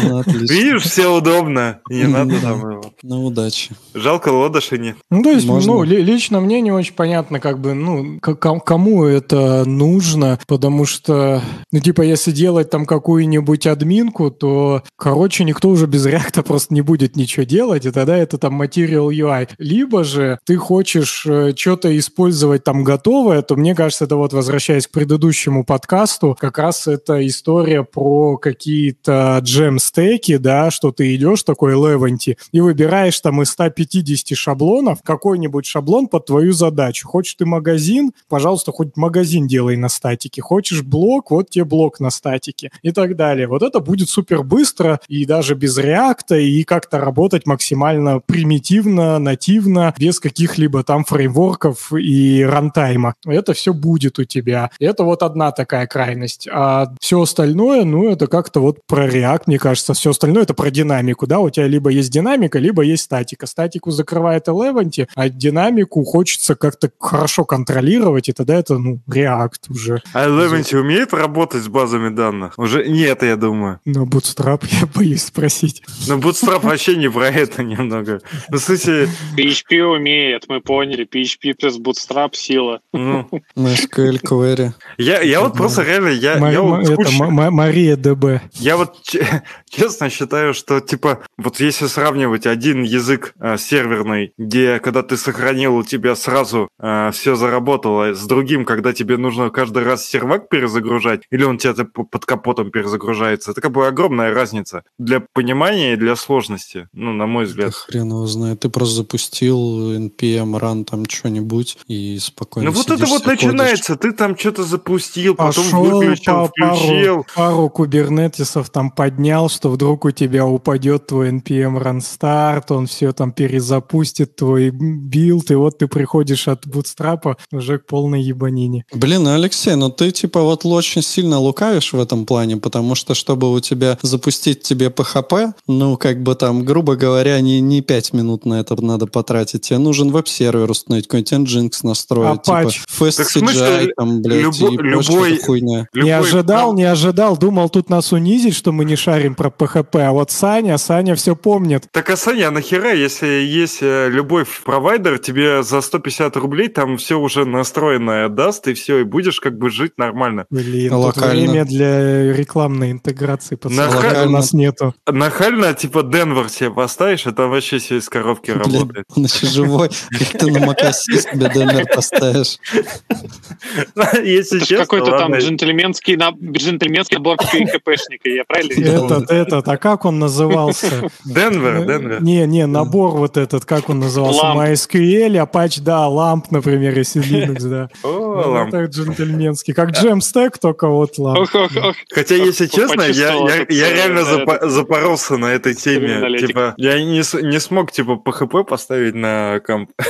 Speaker 3: Ну.
Speaker 1: Видишь, все удобно. Не надо там его.
Speaker 3: Ну, удачи.
Speaker 1: Жалко лодоши нет.
Speaker 5: Ну, то есть, ну, ли- лично мне не очень понятно, как бы, ну, кому это нужно, потому что, ну, типа, если делать там какую-нибудь админку, то, короче, никто уже без реакта просто не будет ничего делать, и тогда это там Material UI. Либо же ты хочешь что-то использовать там готовое, то, мне кажется, это вот, возвращаясь к предыдущему подкасту, как раз это история про какие-то джем-стеки, да, что ты идешь такой Леванти и выбираешь там из 150 шаблонов какой-нибудь шаблон под твою задачу. Хочешь ты магазин, пожалуйста, хоть магазин делай на статике. Хочешь блок, вот тебе блок на статике и так далее. Вот это будет супер быстро и даже без реакта, и как-то работать максимально примитивно, нативно, без каких-либо там фреймворков и рантайма. Это все будет у тебя. Это вот одна такая крайность. А все остальное, ну, это как-то вот про React, мне кажется. Все остальное это про динамику, да, у тебя либо есть динамика, либо есть статика. Статику закрывает Eleventy, а динамику хочется как-то хорошо контролировать, и тогда это, ну, React уже.
Speaker 1: А Eleventy умеет работать с базами данных? Уже нет, я думаю.
Speaker 5: Но Bootstrap (laughs) я боюсь спросить.
Speaker 1: Но Bootstrap вообще не про это немного. Ну, смысле,
Speaker 4: PHP умеет, мы поняли. PHP плюс Bootstrap сила.
Speaker 1: ну,
Speaker 3: MySQL query.
Speaker 1: я, я вот просто реально, я, вот
Speaker 5: это Мария ДБ.
Speaker 1: Я вот че- (laughs) честно считаю, что типа вот если сравнивать один язык э, серверный, где когда ты сохранил, у тебя сразу все заработало, с другим, когда тебе нужно каждый раз сервак перезагружать, или он тебя п- под капотом перезагружается, это как бы огромная разница для понимания и для сложности, ну, на мой
Speaker 3: Да
Speaker 1: взгляд.
Speaker 3: хрен его знает. Ты просто запустил npm run там что-нибудь и спокойно
Speaker 1: Ну вот это вот
Speaker 3: ходишь.
Speaker 1: начинается, ты там что-то запустил, потом
Speaker 5: Пошел,
Speaker 1: выключил,
Speaker 5: па- пару,
Speaker 1: включил.
Speaker 5: пару кубернетисов там поднял, что вдруг у тебя упадет твой npm run start, он все там перезапустит твой билд, и вот ты приходишь от бутстрапа уже к полной ебанине.
Speaker 3: Блин, Алексей, ну ты типа вот очень сильно лукавишь в этом плане, потому что чтобы у тебя запустить тебе PHP, ну как бы там, грубо говоря, не, не 5 минут на это надо потратить. Тебе нужен веб-сервер установить, какой-нибудь Nginx настроить,
Speaker 5: Apache.
Speaker 3: типа FastCGI, там, блядь,
Speaker 1: любо-
Speaker 3: и
Speaker 1: любой-
Speaker 3: хуйня.
Speaker 5: не
Speaker 1: Любой
Speaker 5: ожидал,
Speaker 1: прав-
Speaker 5: не ожидал, думал тут нас унизить, что мы не шарим про PHP, а вот Саня, Саня все помнит.
Speaker 1: Так, а Саня, а нахера, если есть э, любой провайдер, тебе за 150 рублей там все уже настроенное даст, и все, и будешь как бы жить нормально.
Speaker 5: Блин,
Speaker 3: А
Speaker 5: тут
Speaker 3: локально?
Speaker 5: время для рекламной интеграции, пацаны,
Speaker 1: На-
Speaker 5: у
Speaker 3: локально?
Speaker 5: нас нету.
Speaker 1: Нахально, типа, Денвер себе поставишь, это вообще все из коробки
Speaker 3: Блин,
Speaker 1: работает.
Speaker 3: он еще живой, как ты на Макаси себе донор поставишь. (laughs)
Speaker 1: Если честно,
Speaker 4: какой-то там джентльменский, джентльменский набор КПшника, я правильно?
Speaker 5: Этот, этот, а как он назывался? (laughs)
Speaker 1: Денвер, Денвер.
Speaker 5: Не, не, набор вот этот, как он назывался? MySQL, Apache, да, ламп, например, если Linux, да. (laughs)
Speaker 1: О,
Speaker 5: Ну. Это джентльменский. Как Jamstack, только вот ламп.
Speaker 1: Хотя, если честно, я, реально запоролся на этой теме. Типа, я не, с- не смог, типа, PHP поставить на комп. (laughs)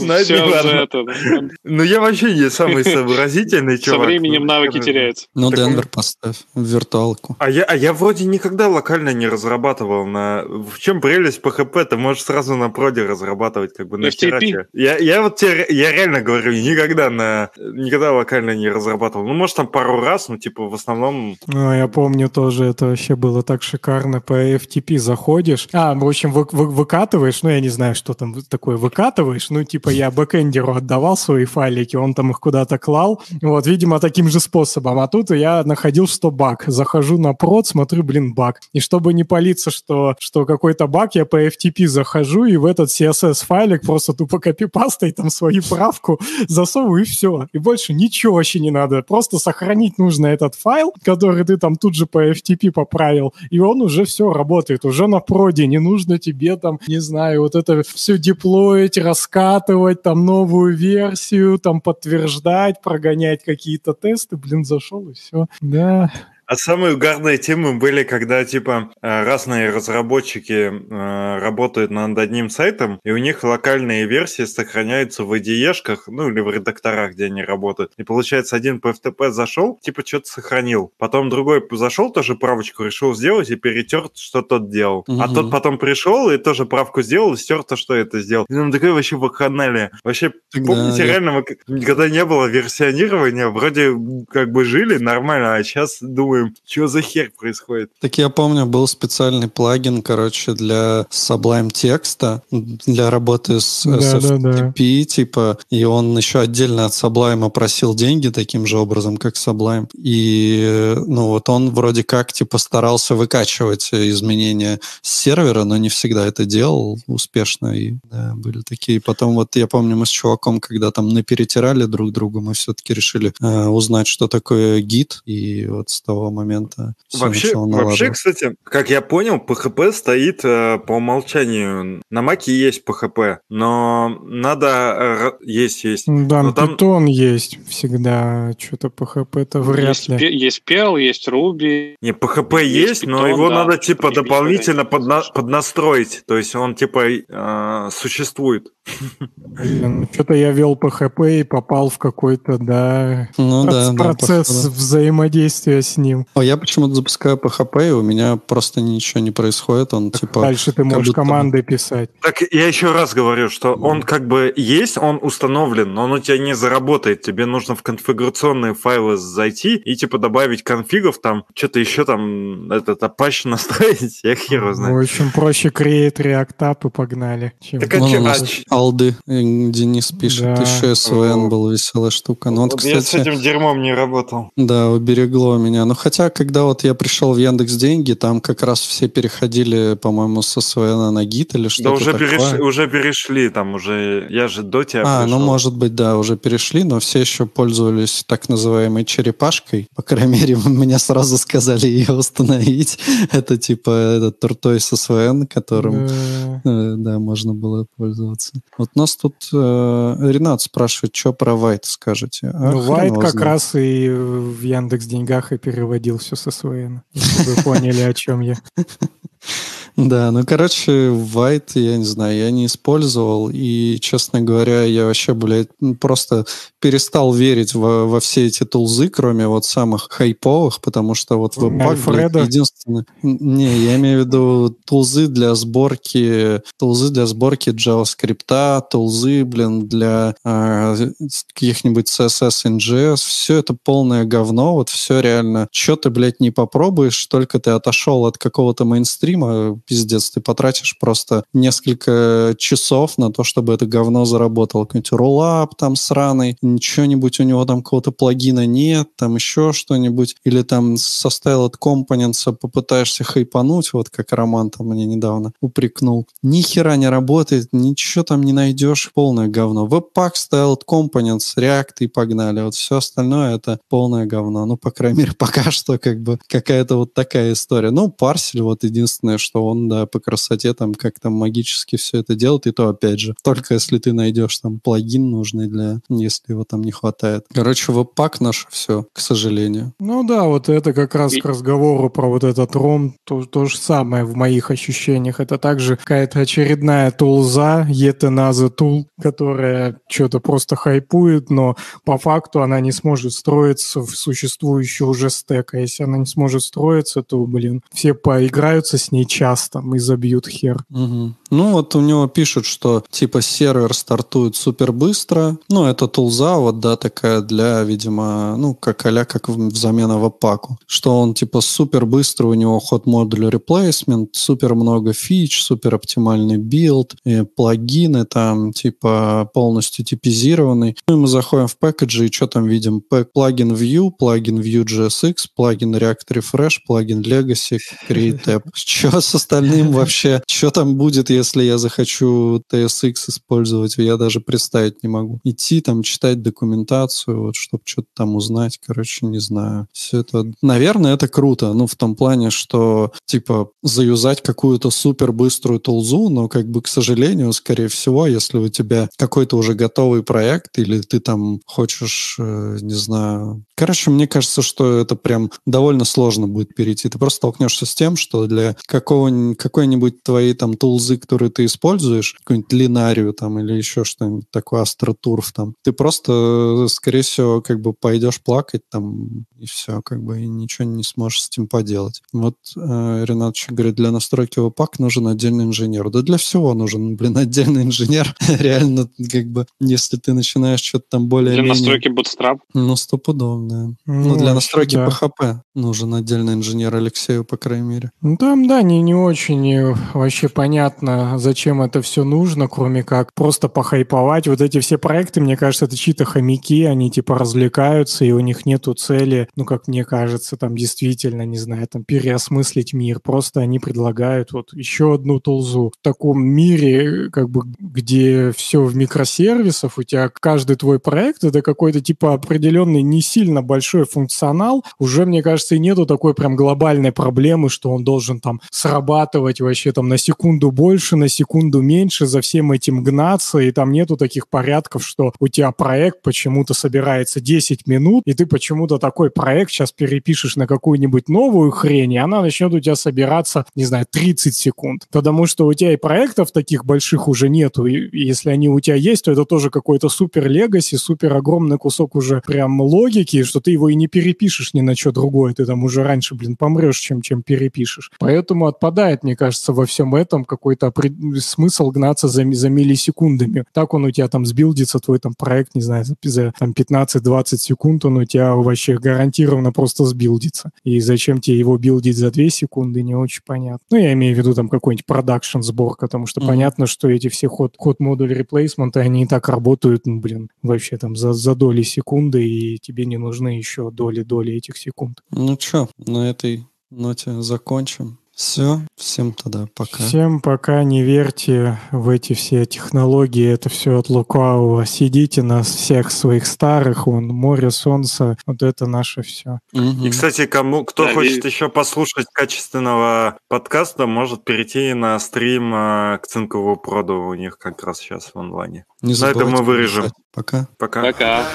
Speaker 1: Ну. Ну, я вообще не самый сообразительный
Speaker 4: Со
Speaker 1: чувак.
Speaker 4: временем
Speaker 1: Ну,
Speaker 4: навыки теряются.
Speaker 3: Ну, Денвер поставь в виртуалку.
Speaker 1: А я, а я вроде никогда локально не разрабатывал на... В чем прелесть PHP? Ты можешь сразу на проде разрабатывать, как бы на
Speaker 4: FTP?
Speaker 1: херате. Я, я вот тебе, я реально говорю, никогда на... Никогда локально не разрабатывал. Ну, может, там пару раз, ну, типа, в основном...
Speaker 5: Ну, я помню тоже, это вообще было так шикарно. По FTP заходишь. А, в общем, вы, вы- выкатываешь, ну, я не знаю, что там такое, выкатываешь. Ну, типа, я бэкэндеру отдавал свои файлики, он там их куда-то клал. Вот, видимо, таким же способом. А тут я находил, что баг. Захожу на прод, смотрю, блин, баг. И чтобы не палиться, что, что какой-то баг, я по FTP захожу и в этот CSS-файлик просто тупо копипастой там свою правку засовываю и все. И больше ничего вообще не надо. Просто сохранить нужно этот файл, который ты там тут же по FTP поправил, и он уже все работает, уже на проде. Не нужно тебе там, не знаю, вот это все деплоить, раскатывать, там новую версию, там подтверждать, прогонять какие-то тесты. Блин, зашел и все. Да.
Speaker 1: А самые угарные темы были, когда, типа, э, разные разработчики э, работают над одним сайтом, и у них локальные версии сохраняются в IDE-шках, ну, или в редакторах, где они работают. И получается, один по FTP зашел, типа, что-то сохранил. Потом другой зашел, тоже правочку решил сделать и перетер, что тот делал. А
Speaker 3: Мгм.
Speaker 1: тот потом пришел и тоже правку сделал, и стер то, что это сделал. И там такое вообще вакханалия. Вообще,
Speaker 3: Да,
Speaker 1: помните,
Speaker 3: я-
Speaker 1: реально, мы к- никогда не было версионирования, вроде как бы жили нормально, а сейчас думаем, что за хер происходит.
Speaker 3: Так я помню, был специальный плагин, короче, для Sublime текста, для работы с
Speaker 5: Да,
Speaker 3: SFTP, типа, и он еще отдельно от Sublime просил деньги таким же образом, как Sublime. И, ну, вот он вроде как, типа, старался выкачивать изменения с сервера, но не всегда это делал успешно, и да, были такие. Потом вот я помню, мы с чуваком, когда там наперетирали друг другу, мы все-таки решили э, узнать, что такое гид, и вот с того момента всё
Speaker 1: Вообще, вообще, кстати, как я понял, PHP стоит э, по умолчанию. На Маке есть PHP, но надо... э, есть, есть.
Speaker 5: Да,
Speaker 1: Но там-
Speaker 5: Python есть всегда. Что-то PHP-то вряд
Speaker 4: Есть,
Speaker 5: ли.
Speaker 4: есть Perl, есть Ruby.
Speaker 1: Не, PHP
Speaker 4: Есть
Speaker 1: есть, но
Speaker 4: Python,
Speaker 1: его
Speaker 4: да,
Speaker 1: надо типа дополнительно подна- поднастроить. То есть он типа э, существует.
Speaker 5: Что-то я вел PHP и попал в какой-то, да,
Speaker 3: Ну да, да,
Speaker 5: процесс
Speaker 3: походу.
Speaker 5: взаимодействия с ним.
Speaker 3: А я почему-то запускаю PHP, и у меня просто ничего не происходит. Он типа...
Speaker 5: Дальше ты можешь
Speaker 3: будто
Speaker 5: команды писать.
Speaker 1: Так я еще раз говорю, что он как бы есть, он установлен, но он у тебя не заработает. Тебе нужно в конфигурационные файлы зайти и типа добавить конфигов там, что-то еще там, этот Apache настроить, (laughs) я хер его
Speaker 5: В
Speaker 1: знаю.
Speaker 5: общем, проще create React App и погнали. чем-
Speaker 1: Так а
Speaker 3: Вон
Speaker 1: чё-
Speaker 3: у нас
Speaker 1: а
Speaker 3: алды, э, Денис пишет,
Speaker 5: Да.
Speaker 3: еще СВН
Speaker 1: О.
Speaker 3: была веселая штука. Ну вот,
Speaker 1: Вот я с
Speaker 3: кстати,
Speaker 1: этим дерьмом не работал.
Speaker 3: да, уберегло меня. Ну хотя, когда вот я пришел в Яндекс Деньги, там как раз все переходили, по-моему, с СВН на гид или что-то
Speaker 1: Да уже
Speaker 3: такое.
Speaker 1: перешли, уже перешли, там уже, я же до тебя
Speaker 3: А, ну
Speaker 1: пришел.
Speaker 3: может быть, да, уже перешли, но все еще пользовались так называемой черепашкой. По крайней мере, (laughs) мне сразу сказали ее установить. (laughs) Это типа этот туртой с СВН, которым
Speaker 5: Да.
Speaker 3: Э, Да, можно было пользоваться. Вот нас тут э, Ренат спрашивает, что про Вайт скажете. А
Speaker 5: Ну,
Speaker 3: его
Speaker 5: как
Speaker 3: знает.
Speaker 5: раз и в Яндекс Деньгах и переводил все со СВН. Если вы поняли, о чем я. (laughs)
Speaker 3: Да, ну, короче, White, я не знаю, я не использовал, и, честно говоря, я вообще, блядь, просто перестал верить во, во все эти тулзы, кроме вот самых хайповых, потому что вот блядь,
Speaker 5: Альфредо?
Speaker 3: единственное... Не, я имею в виду тулзы для сборки, тулзы для сборки JavaScript, тулзы, блин, для с- каких-нибудь CSS, NGS, все это полное говно, вот все реально. Че ты, блядь, не попробуешь, только ты отошел от какого-то мейнстрима, пиздец, ты потратишь просто несколько часов на то, чтобы это говно заработало. Какой-нибудь роллап там сраный, ничего-нибудь у него там какого-то плагина нет, там еще что-нибудь, или там со Styled Components попытаешься хайпануть, вот как Роман там мне недавно упрекнул. Ни хера не работает, ничего там не найдешь, полное говно. Webpack, Styled Components, React и погнали. Вот все остальное это полное говно. Ну, по крайней мере, (laughs) пока что как бы какая-то вот такая история. Ну, парсель вот единственное, что он, да, по красоте там как там магически все это делает, и то, опять же, только если ты найдешь там плагин нужный для, если его там не хватает. Короче, веб-пак наш все, к сожалению.
Speaker 5: Ну да, вот это как раз к разговору про вот этот ром, то, то же самое в моих ощущениях. Это также какая-то очередная тулза, another tool, которая что-то просто хайпует, но по факту она не сможет строиться в существующий уже стек. А если она не сможет строиться, то, блин, все поиграются с ней часто и забьют хер.
Speaker 3: Мгм. Ну, вот у него пишут, что типа сервер стартует супер быстро. Ну, это тулза, вот, да, такая для, видимо, ну, как а как в- взамен вебпаку. Что он типа супер быстро, у него hot module replacement, супер много фич, супер оптимальный build, и плагины там типа полностью типизированный. Ну, и мы заходим в пэкэджи, и что там видим? Плагин Vue, плагин Vue.jsx, плагин React Refresh, плагин Legacy, Create App. (laughs) Что с остальным вообще? Что там будет, если я захочу TSX использовать? Я даже представить не могу. Идти там, читать документацию, вот, чтобы что-то там узнать, короче, не знаю. Все это, наверное, это круто, ну, в том плане, что, типа, заюзать какую-то супер быструю тулзу, но, как бы, к сожалению, скорее всего, если у тебя какой-то уже готовый проект, или ты там хочешь, э, не знаю... Короче, мне кажется, что это прям довольно сложно будет перейти. Ты просто столкнешься с тем, что для какого, какой-нибудь твоей там тулзы, которую ты используешь, какую-нибудь линарию там или еще что-нибудь такое, астротурф там, ты просто, э, скорее всего, как бы пойдешь плакать там и все, как бы и ничего не сможешь с этим поделать. Вот э, Ренат еще говорит, для настройки веб-пак нужен отдельный инженер. Да для всего нужен, (laughs) блин, отдельный инженер. (laughs) Реально, как бы, если ты начинаешь что-то там
Speaker 4: Для
Speaker 3: более-менее...
Speaker 4: настройки Bootstrap.
Speaker 3: Ну, стопудово, да. Ну,
Speaker 5: Ну,
Speaker 3: для настройки. PHP нужен отдельный инженер Алексею, по крайней мере.
Speaker 5: Ну там, да, не, не очень э, вообще понятно, зачем это все нужно, кроме как просто похайповать. Вот эти все проекты, мне кажется, это чьи-то хомяки, они типа развлекаются, и у них нету цели, ну, как мне кажется, там действительно, не знаю, там переосмыслить мир. Просто они предлагают вот еще одну тулзу. В таком мире, как бы, где все в микросервисах, у тебя каждый твой проект это какой-то типа определенный не сильно большой функционал, уже, мне кажется, и нету такой прям глобальной проблемы, что он должен там срабатывать вообще там на секунду больше, на секунду меньше, за всем этим гнаться, и там нету таких порядков, что у тебя проект почему-то собирается 10 минут, и ты почему-то такой проект сейчас перепишешь на какую-нибудь новую хрень, и она начнет у тебя собираться, не знаю, 30 секунд. Потому что у тебя и проектов таких больших уже нету, и если они у тебя есть, то это тоже какой-то супер легаси, супер огромный кусок уже прям логики, что ты его и не перепишешь ни на что другое, ты там уже раньше, блин, помрешь, чем, чем перепишешь. Поэтому отпадает, мне кажется, во всем этом какой-то смысл гнаться за, за миллисекундами. Так он у тебя там сбилдится, твой там проект, не знаю, за, там 15-20 секунд он у тебя вообще гарантированно просто сбилдится. И зачем тебе его билдить за 2 секунды, не очень понятно. Ну, я имею в виду там какой-нибудь продакшн сбор, потому что
Speaker 3: Мгм.
Speaker 5: понятно, что эти все ход, ход модуль реплейсмента, они и так работают, ну, блин, вообще там за, за доли секунды, и тебе не нужны еще доли-доли этих секунд.
Speaker 3: Ну что, на этой ноте закончим. Все, всем тогда пока.
Speaker 5: Всем пока не верьте в эти все технологии, это все от лукавого. Сидите на всех своих старых, вон, море, солнце, вот это наше все.
Speaker 3: Мгм.
Speaker 1: И, кстати, кому кто
Speaker 4: Да,
Speaker 1: хочет
Speaker 4: и-
Speaker 1: еще послушать качественного подкаста, может перейти на стрим э, к Цинкову Проду. У них как раз сейчас в онлайне.
Speaker 3: Не
Speaker 1: на этом
Speaker 3: забывайте
Speaker 1: мы вырежем.
Speaker 3: Пока.
Speaker 1: Пока.
Speaker 4: Пока.